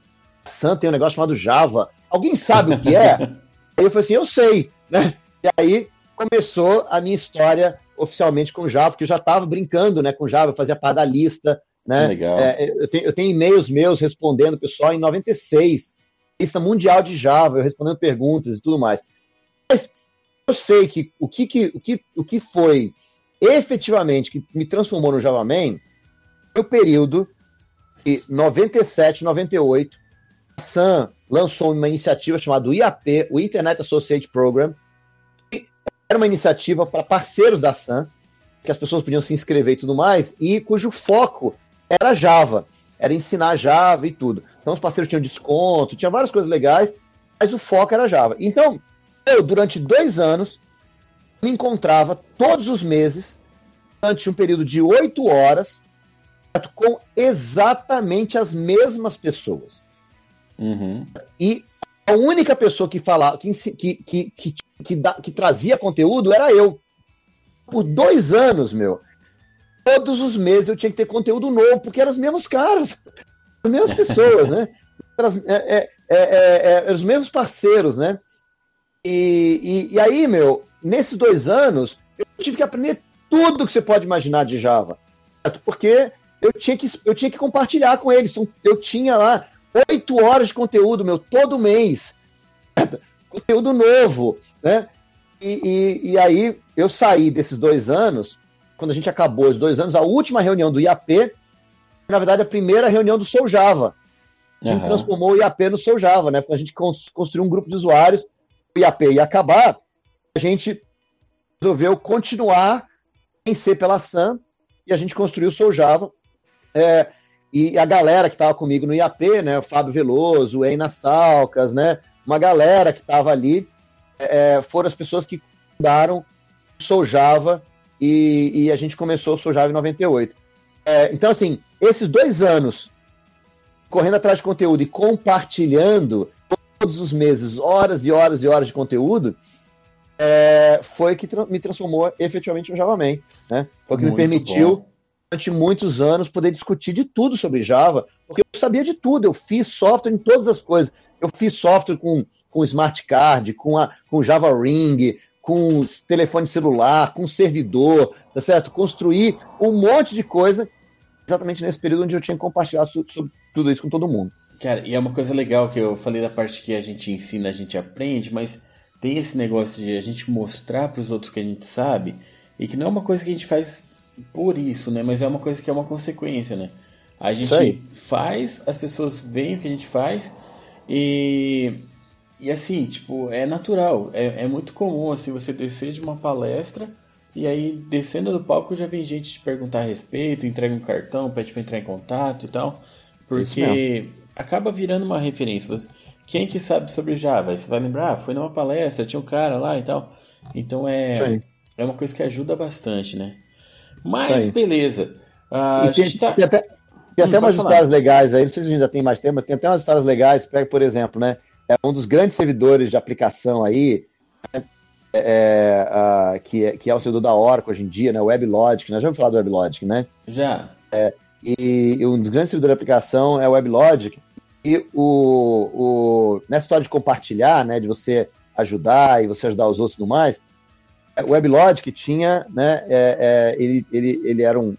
Sun tem um negócio chamado Java. Alguém sabe o que é? [laughs] aí eu falei assim: eu sei. Né? E aí começou a minha história oficialmente com Java, porque eu já estava brincando né, com Java, eu fazia parte da lista. Né? Legal. É, eu, tenho, eu tenho e-mails meus respondendo pessoal em 96, lista mundial de Java, eu respondendo perguntas e tudo mais. Mas eu sei que o que, que, o que, o que foi efetivamente que me transformou no Java Man foi o período de 97, 98, Sun lançou uma iniciativa chamada IAP, o Internet Associate Program, que era uma iniciativa para parceiros da Sun, que as pessoas podiam se inscrever e tudo mais, e cujo foco era Java, era ensinar Java e tudo. Então os parceiros tinham desconto, tinha várias coisas legais, mas o foco era Java. Então, eu, durante dois anos, me encontrava todos os meses, durante um período de oito horas, com exatamente as mesmas pessoas. Uhum. E a única pessoa que falava, que, que, que, que, da, que trazia conteúdo era eu. Por dois anos, meu. Todos os meses eu tinha que ter conteúdo novo, porque eram os mesmos caras, [laughs] as mesmas pessoas, né? É, é, é, é, é os mesmos parceiros, né? E, e, e, aí, meu, nesses dois anos, eu tive que aprender tudo que você pode imaginar de Java. Porque eu tinha que, eu tinha que compartilhar com eles. Eu tinha lá oito horas de conteúdo, meu, todo mês. [clears throat] conteúdo novo, né? E, e, e, aí eu saí desses dois anos, quando a gente acabou os dois anos, a última reunião do IAP, na verdade, a primeira reunião do Sou Java. Uhum. transformou o IAP no Sou Java, né? A gente construiu um grupo de usuários, o IAP ia acabar, a gente resolveu continuar em C pela SAM e a gente construiu o Sou Java. É, e a galera que estava comigo no IAP, né, o Fábio Veloso, o Eina Salcas, né, uma galera que estava ali, é, é, foram as pessoas que fundaram o Sou Java e, e, a gente começou o Sou Java em 98. É, então, assim, esses dois anos correndo atrás de conteúdo e compartilhando todos os meses horas e horas e horas de conteúdo, é, foi que tra me transformou efetivamente no Java Man. Né? Foi o que Muito me permitiu bom durante muitos anos, poder discutir de tudo sobre Java, porque eu sabia de tudo, eu fiz software em todas as coisas. Eu fiz software com, com Smart Card, com, a, com Java Ring, com telefone celular, com servidor, tá certo? Construí um monte de coisa exatamente nesse período onde eu tinha compartilhado tudo isso com todo mundo. Cara, e é uma coisa legal que eu falei da parte que a gente ensina, a gente aprende, mas tem esse negócio de a gente mostrar para os outros que a gente sabe e que não é uma coisa que a gente faz por isso, né? Mas é uma coisa que é uma consequência, né? A gente faz, as pessoas veem o que a gente faz e e assim, tipo, é natural, é, é muito comum assim você descer de uma palestra e aí descendo do palco já vem gente te perguntar a respeito, entrega um cartão, pede para entrar em contato e tal, porque acaba virando uma referência. Quem que sabe sobre Java? Você vai lembrar, ah, foi numa palestra, tinha um cara lá e tal. Então é é uma coisa que ajuda bastante, né? Mas beleza. Uh, tem, tá... tem, até, tem hum, até umas falar. histórias legais aí, não sei se a gente já tem mais tempo, mas tem até umas histórias legais. Pega, por exemplo, né? É um dos grandes servidores de aplicação aí, né, é, uh, que, é, que é o servidor da Oracle hoje em dia, né? O WebLogic, nós já vamos falar do WebLogic, né? Já. É, e, e, um dos grandes servidores de aplicação é o WebLogic. E o, o, nessa história de compartilhar, né? De você ajudar e você ajudar os outros e tudo mais, o WebLogic tinha, né, é, é, ele, ele, ele era um,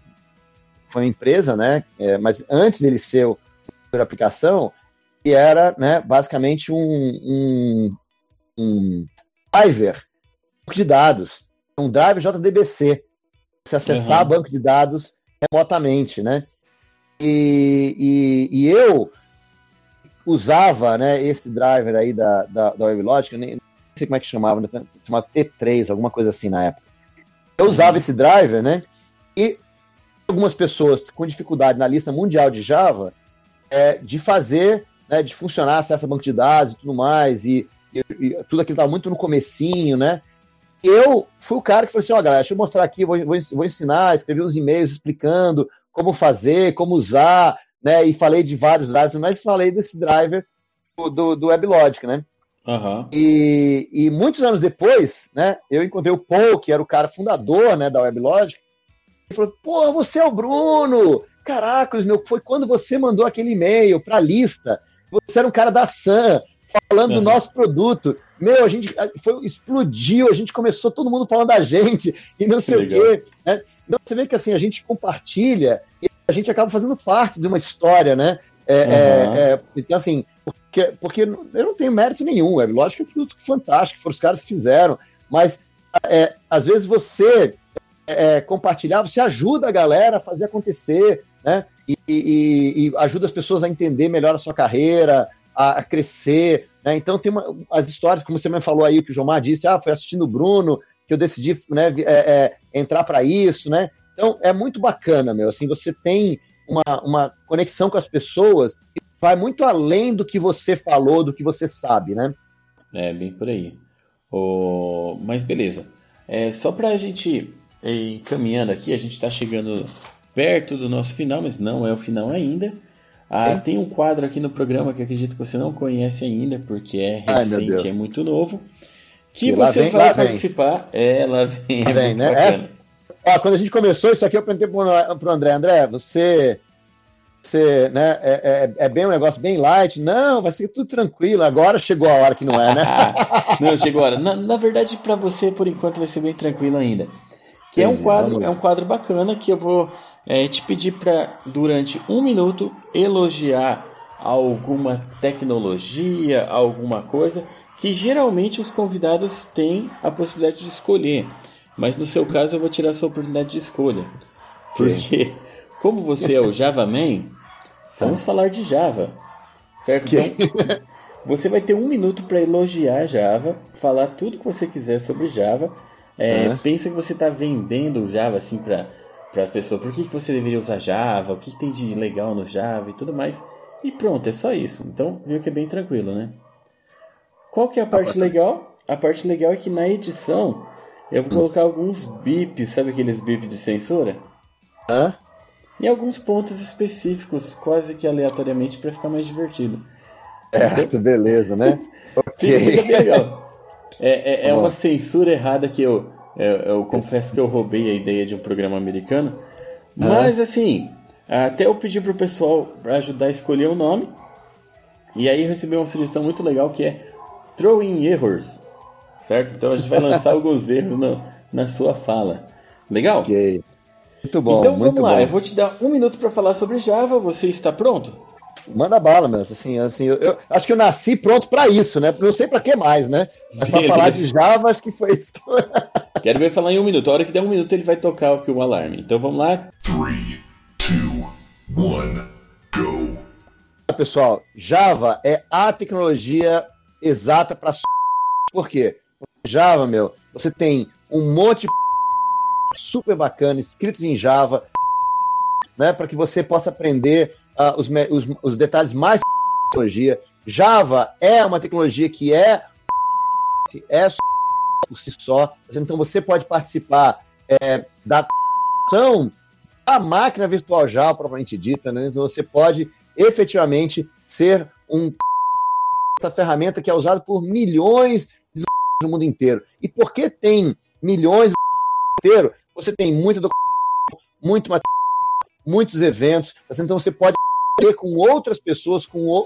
foi uma empresa, né, é, mas antes dele ser o aplicação, ele era, né, basicamente um, um, um driver de dados, um driver JDBC, se acessar uhum. banco de dados remotamente, né, E, e, e eu usava né, esse driver aí da, da, da WebLogic, sei como é que chamava, né, chamava T3, alguma coisa assim na época. Eu usava esse driver, né? E algumas pessoas com dificuldade na lista mundial de Java é, de fazer, né, de funcionar acesso a banco de dados e tudo mais, e, e, e tudo aquilo estava muito no comecinho, né? Eu fui o cara que falou assim, ó, oh, galera, deixa eu mostrar aqui, vou, vou, vou ensinar, escrevi uns e-mails explicando como fazer, como usar, né? E falei de vários drivers, mas falei desse driver do, do, do WebLogic, né? Uhum. E, e, muitos anos depois, né, eu encontrei o Paul, que era o cara fundador né, da WebLogic, e falou: Pô, você é o Bruno! Caracas, meu, foi quando você mandou aquele e-mail para a lista. Você era um cara da Sam, falando uhum. do nosso produto. Meu, a gente foi, explodiu, a gente começou todo mundo falando da gente e não sei o quê. Né? Então você vê que assim, a gente compartilha e a gente acaba fazendo parte de uma história, né? É, uhum. é, é, então, assim, porque, porque eu não tenho mérito nenhum, é lógico que é um produto fantástico, foram os caras que fizeram, mas é, às vezes você é, compartilhar, você ajuda a galera a fazer acontecer, né? E, e, e ajuda as pessoas a entender melhor a sua carreira, a, a crescer, né? Então tem uma, as histórias, como você me falou aí, que o Jomar disse, ah, foi assistindo o Bruno que eu decidi né, é, é, entrar para isso, né? Então é muito bacana, meu. Assim, você tem uma, uma conexão com as pessoas que vai muito além do que você falou, do que você sabe, né? É, bem por aí. Oh, mas beleza. É, só para a gente ir encaminhando aqui, a gente está chegando perto do nosso final, mas não é o final ainda. Ah, tem um quadro aqui no programa que acredito que você não conhece ainda, porque é recente, Ai, é muito novo. Que, você vem, vai participar. É, lá vem. Lá vem, né? É, ó, quando a gente começou isso aqui, eu perguntei para o André, André, você você, né, é, é, é, bem um negócio bem light. Não, vai ser tudo tranquilo. Agora chegou a hora que não é, né? [laughs] não, chegou a hora. Na, na verdade, para você, por enquanto, vai ser bem tranquilo ainda. Que Entendi, é um quadro, é um quadro bacana que eu vou é, te pedir para, durante um minuto, elogiar alguma tecnologia, alguma coisa que geralmente os convidados têm a possibilidade de escolher. Mas no seu caso, eu vou tirar a sua oportunidade de escolha. Porque, como você é o Java Man, vamos falar de Java. Certo? Então, você vai ter um minuto para elogiar Java, falar tudo que você quiser sobre Java. É, uhum. Pensa que você está vendendo o Java assim para para a pessoa por que, que você deveria usar Java, o que, que, tem de legal no Java e tudo mais. E pronto, é só isso. Então, viu que é bem tranquilo, né? Qual que é a parte legal? A parte legal é que na edição eu vou colocar alguns bips, sabe aqueles bips de censura? Hã? Em alguns pontos específicos, quase que aleatoriamente, para ficar mais divertido. É, então, beleza, né? [laughs] ok. Fica bem legal. É, é, é uma censura errada que eu eu, eu confesso que eu roubei a ideia de um programa americano. Mas uhum. assim, até eu pedi pro pessoal ajudar a escolher o um nome. E aí eu recebi uma sugestão muito legal que é Throwing Errors. Certo? Então a gente vai lançar [laughs] alguns erros no, na sua fala. Legal? Ok. Muito bom. Então vamos lá, bom. eu vou te dar um minuto para falar sobre Java. Você está pronto? Manda bala, meu. Assim, assim, eu, eu acho que eu nasci pronto para isso, né? Não sei para que mais, né? Mas para falar de Java, acho que foi isso. [laughs] Quero ver falar em um minuto. A hora que der um minuto, ele vai tocar aqui um alarme. Então vamos lá. 3, 2, 1, go. Pessoal, Java é a tecnologia exata para. Por quê? Java, meu, você tem um monte de super bacana escritos em Java, né, para que você possa aprender uh, os, os, os, detalhes mais da tecnologia. Java é uma tecnologia que é, é por si só. Então você pode participar é, da ação da máquina virtual Java, propriamente dita. Né? Então você pode efetivamente ser um essa ferramenta que é usada por milhões de no mundo inteiro. E porque tem milhões no mundo inteiro, você tem muita muito muitos eventos. Então você pode ter com outras pessoas, com,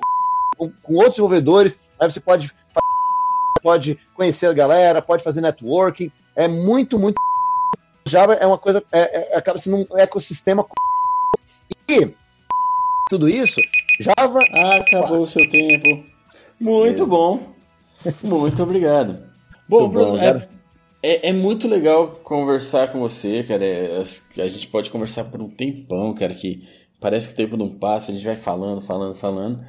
com, com outros desenvolvedores, aí você pode, pode conhecer a galera, pode fazer networking. É muito, muito. Java é uma coisa, é, é, acaba sendo um ecossistema. E tudo isso, Java. Acabou o seu tempo. Muito bom. Muito obrigado. Bom, Bruno, é, é, é, muito legal conversar com você, cara. É, a gente pode conversar por um tempão, cara, que Parece que o tempo não passa, a gente vai falando, falando, falando.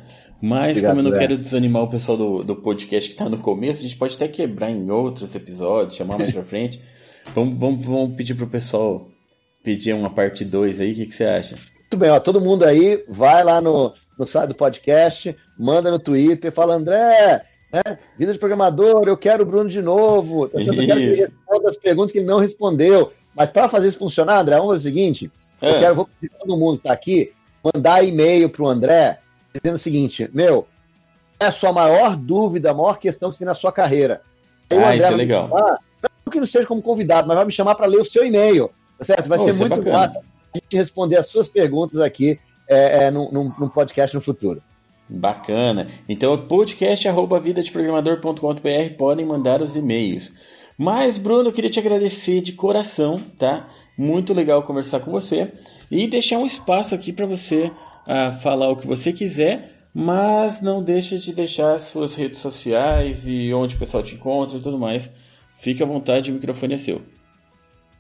Mas Obrigado, como eu não quero desanimar o pessoal do, do podcast que tá no começo, a gente pode até quebrar em outros episódios, chamar mais pra [laughs] frente. Vamos, vamos, vamos pedir pro pessoal pedir uma parte 2 aí, o que, que você acha? Muito bem, ó, todo mundo aí, vai lá no, no site do podcast, manda no Twitter, fala, André, né, vida de programador, eu quero o Bruno de novo. Eu quero que ele responda as perguntas que ele não respondeu. Mas para fazer isso funcionar, André, vamos fazer o seguinte: eu Ah. quero, vou pedir todo mundo que está aqui, mandar e-mail para o André, dizendo o seguinte: meu, é a sua maior dúvida, a maior questão que tem na sua carreira. Aí Ah, isso é legal. chamar, não que não seja como convidado, mas vai me chamar para ler o seu e-mail, tá certo? Vai Oh, ser é muito bacana. massa a gente responder as suas perguntas aqui é, é, num, num- num podcast no futuro. Bacana. Então é podcast@vidadeprogramador.com.br podem mandar os e-mails. Mas Bruno, queria te agradecer de coração, tá? Muito legal conversar com você e deixar um espaço aqui para você ah, falar o que você quiser, mas não deixe de deixar suas redes sociais e onde o pessoal te encontra e tudo mais. Fique à vontade, o microfone é seu.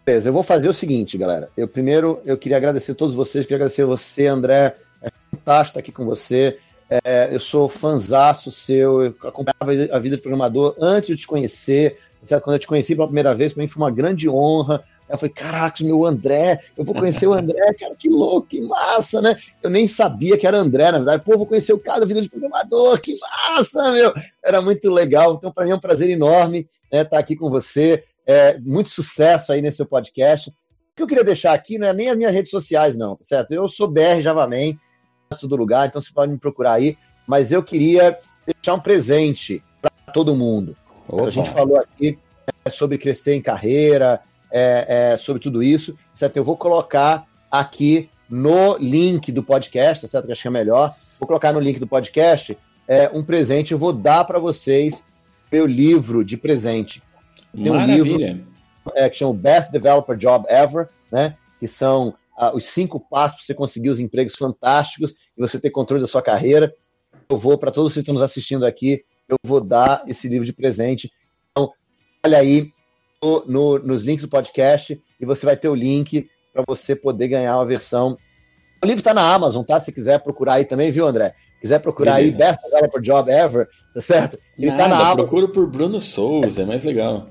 Beleza, eu vou fazer o seguinte, galera. Eu primeiro eu queria agradecer a todos vocês, queria agradecer você, André. É fantástico estar aqui com você. É, eu sou fanzaço seu, eu acompanhava a vida de programador antes de te conhecer. Certo? Quando eu te conheci pela primeira vez, para mim foi uma grande honra. Eu falei, caraca, meu André, eu vou conhecer o André, [laughs] cara, que louco, que massa, né? Eu nem sabia que era André, na verdade. Pô, vou conhecer o cara da vida de programador, que massa, meu! Era muito legal. Então, para mim é um prazer enorme né, estar aqui com você. É, muito sucesso aí nesse seu podcast. O que eu queria deixar aqui não é nem as minhas redes sociais, não, tá certo? Eu sou BR Javaman, todo lugar, então você pode me procurar aí. Mas eu queria deixar um presente para todo mundo. A gente falou aqui é, sobre crescer em carreira, é, é, sobre tudo isso, certo? Eu vou colocar aqui no link do podcast, tá certo? Que acho que é melhor. Vou colocar no link do podcast é, um presente. Eu vou dar para vocês meu livro de presente. Tem um Maravilha. é, que chama Best Developer Job Ever, né? Que são os cinco passos para você conseguir os empregos fantásticos e você ter controle da sua carreira. Eu vou, para todos vocês que estão nos assistindo aqui, eu vou dar esse livro de presente. Então, olha aí no- no- nos links do podcast e você vai ter o link para você poder ganhar uma versão. O livro está na Amazon, tá? Se quiser procurar aí também, viu, André? Quiser procurar aí Beleza. Best Developer Job Ever, tá certo? Ele está na Nada, Amazon procura por Bruno Souza, é mais legal.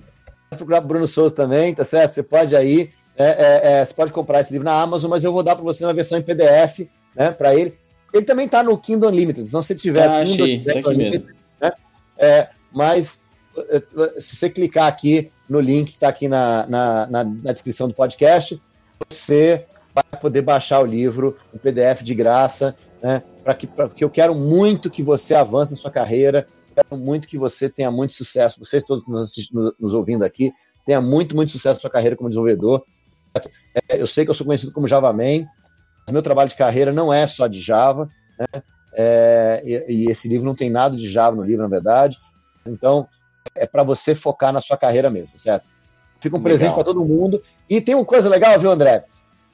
procurar pro Bruno Souza também, tá certo? Você pode aí, é, é, é, você pode comprar esse livro na Amazon, mas eu vou dar para você na versão em PDF, né, para ele. Ele também tá no Kindle Unlimited, então se tiver Ah, Kindle, achei, tá Unlimited, né, é, mas é, se você clicar aqui no link que está aqui na, na, na, na descrição do podcast, você vai poder baixar o livro, o PDF de graça, né? Para que, pra, porque eu quero muito que você avance na sua carreira, quero muito que você tenha muito sucesso, vocês todos nos, nos ouvindo aqui, tenha muito, muito sucesso na sua carreira como desenvolvedor. É, eu sei que eu sou conhecido como JavaMan, mas meu trabalho de carreira não é só de Java, né? É, e, e esse livro não tem nada de Java no livro, na verdade. Então, é para você focar na sua carreira mesmo, certo? Fica um Legal. presente para todo mundo. E tem uma coisa legal, viu, André?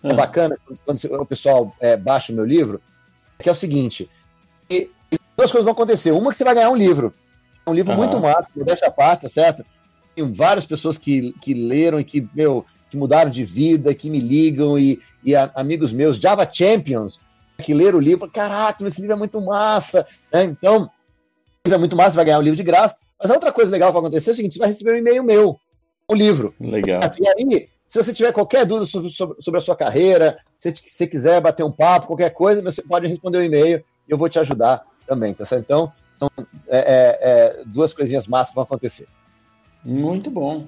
É Ah. bacana quando o pessoal é, baixa o meu livro, que é o seguinte: e- e duas coisas vão acontecer. Uma que você vai ganhar um livro. É um livro muito massa, modéstia à parte, tá certo? Tem várias pessoas que, que leram e que, meu, que mudaram de vida, que me ligam, e, e a- amigos meus, Java Champions, que leram o livro, caraca, esse livro é muito massa, né? Então, o livro é muito massa, você vai ganhar um livro de graça. Mas a outra coisa legal que vai acontecer é o seguinte: você vai receber um e-mail meu, um livro. Legal. E aí, se você tiver qualquer dúvida sobre, sobre, sobre a sua carreira, se você quiser bater um papo, qualquer coisa, você pode responder o e-mail e eu vou te ajudar também, tá certo? Então, são é, é, é, duas coisinhas massas que vão acontecer. Muito bom.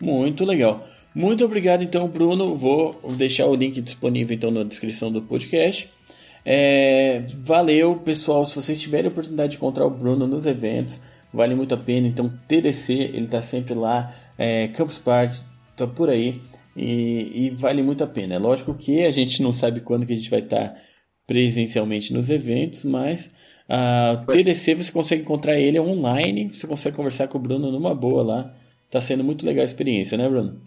Muito legal. Muito obrigado, então, Bruno. Vou deixar o link disponível então na descrição do podcast. É, valeu, pessoal. Se vocês tiverem a oportunidade de encontrar o Bruno nos eventos, vale muito a pena. Então, TDC, ele está sempre lá. É, Campus Party, tá por aí. E, e vale muito a pena. É lógico que a gente não sabe quando que a gente vai estar presencialmente nos eventos, mas a Pois- TDC você consegue encontrar ele online, você consegue conversar com o Bruno numa boa lá. Tá sendo muito legal a experiência, né, Bruno?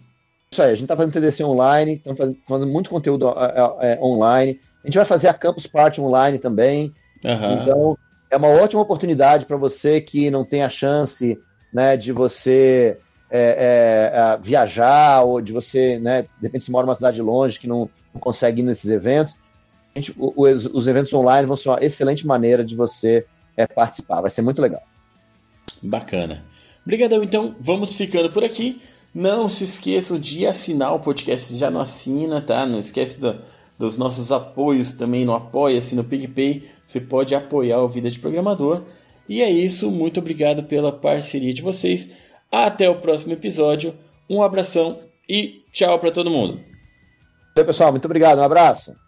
Isso aí, a gente tá fazendo TDC online, estamos fazendo, fazendo muito conteúdo é, é, online. A gente vai fazer a Campus Party online também. Aham. Então, é uma ótima oportunidade para você que não tem a chance né, de você é, é, viajar ou de você, né, de repente, você mora numa cidade longe que não, não consegue ir nesses eventos. gente, os, os, eventos online vão ser uma excelente maneira de você é, participar. Vai ser muito legal. Bacana. Obrigadão, então. Vamos ficando por aqui. Não se esqueçam de assinar o podcast, já não assina, tá? Não esquece do, dos nossos apoios também no Apoia-se, no PicPay. Você pode apoiar o Vida de Programador. E é isso, muito obrigado pela parceria de vocês. Até o próximo episódio. Um abração e tchau para todo mundo. Oi, pessoal, muito obrigado. Um abraço.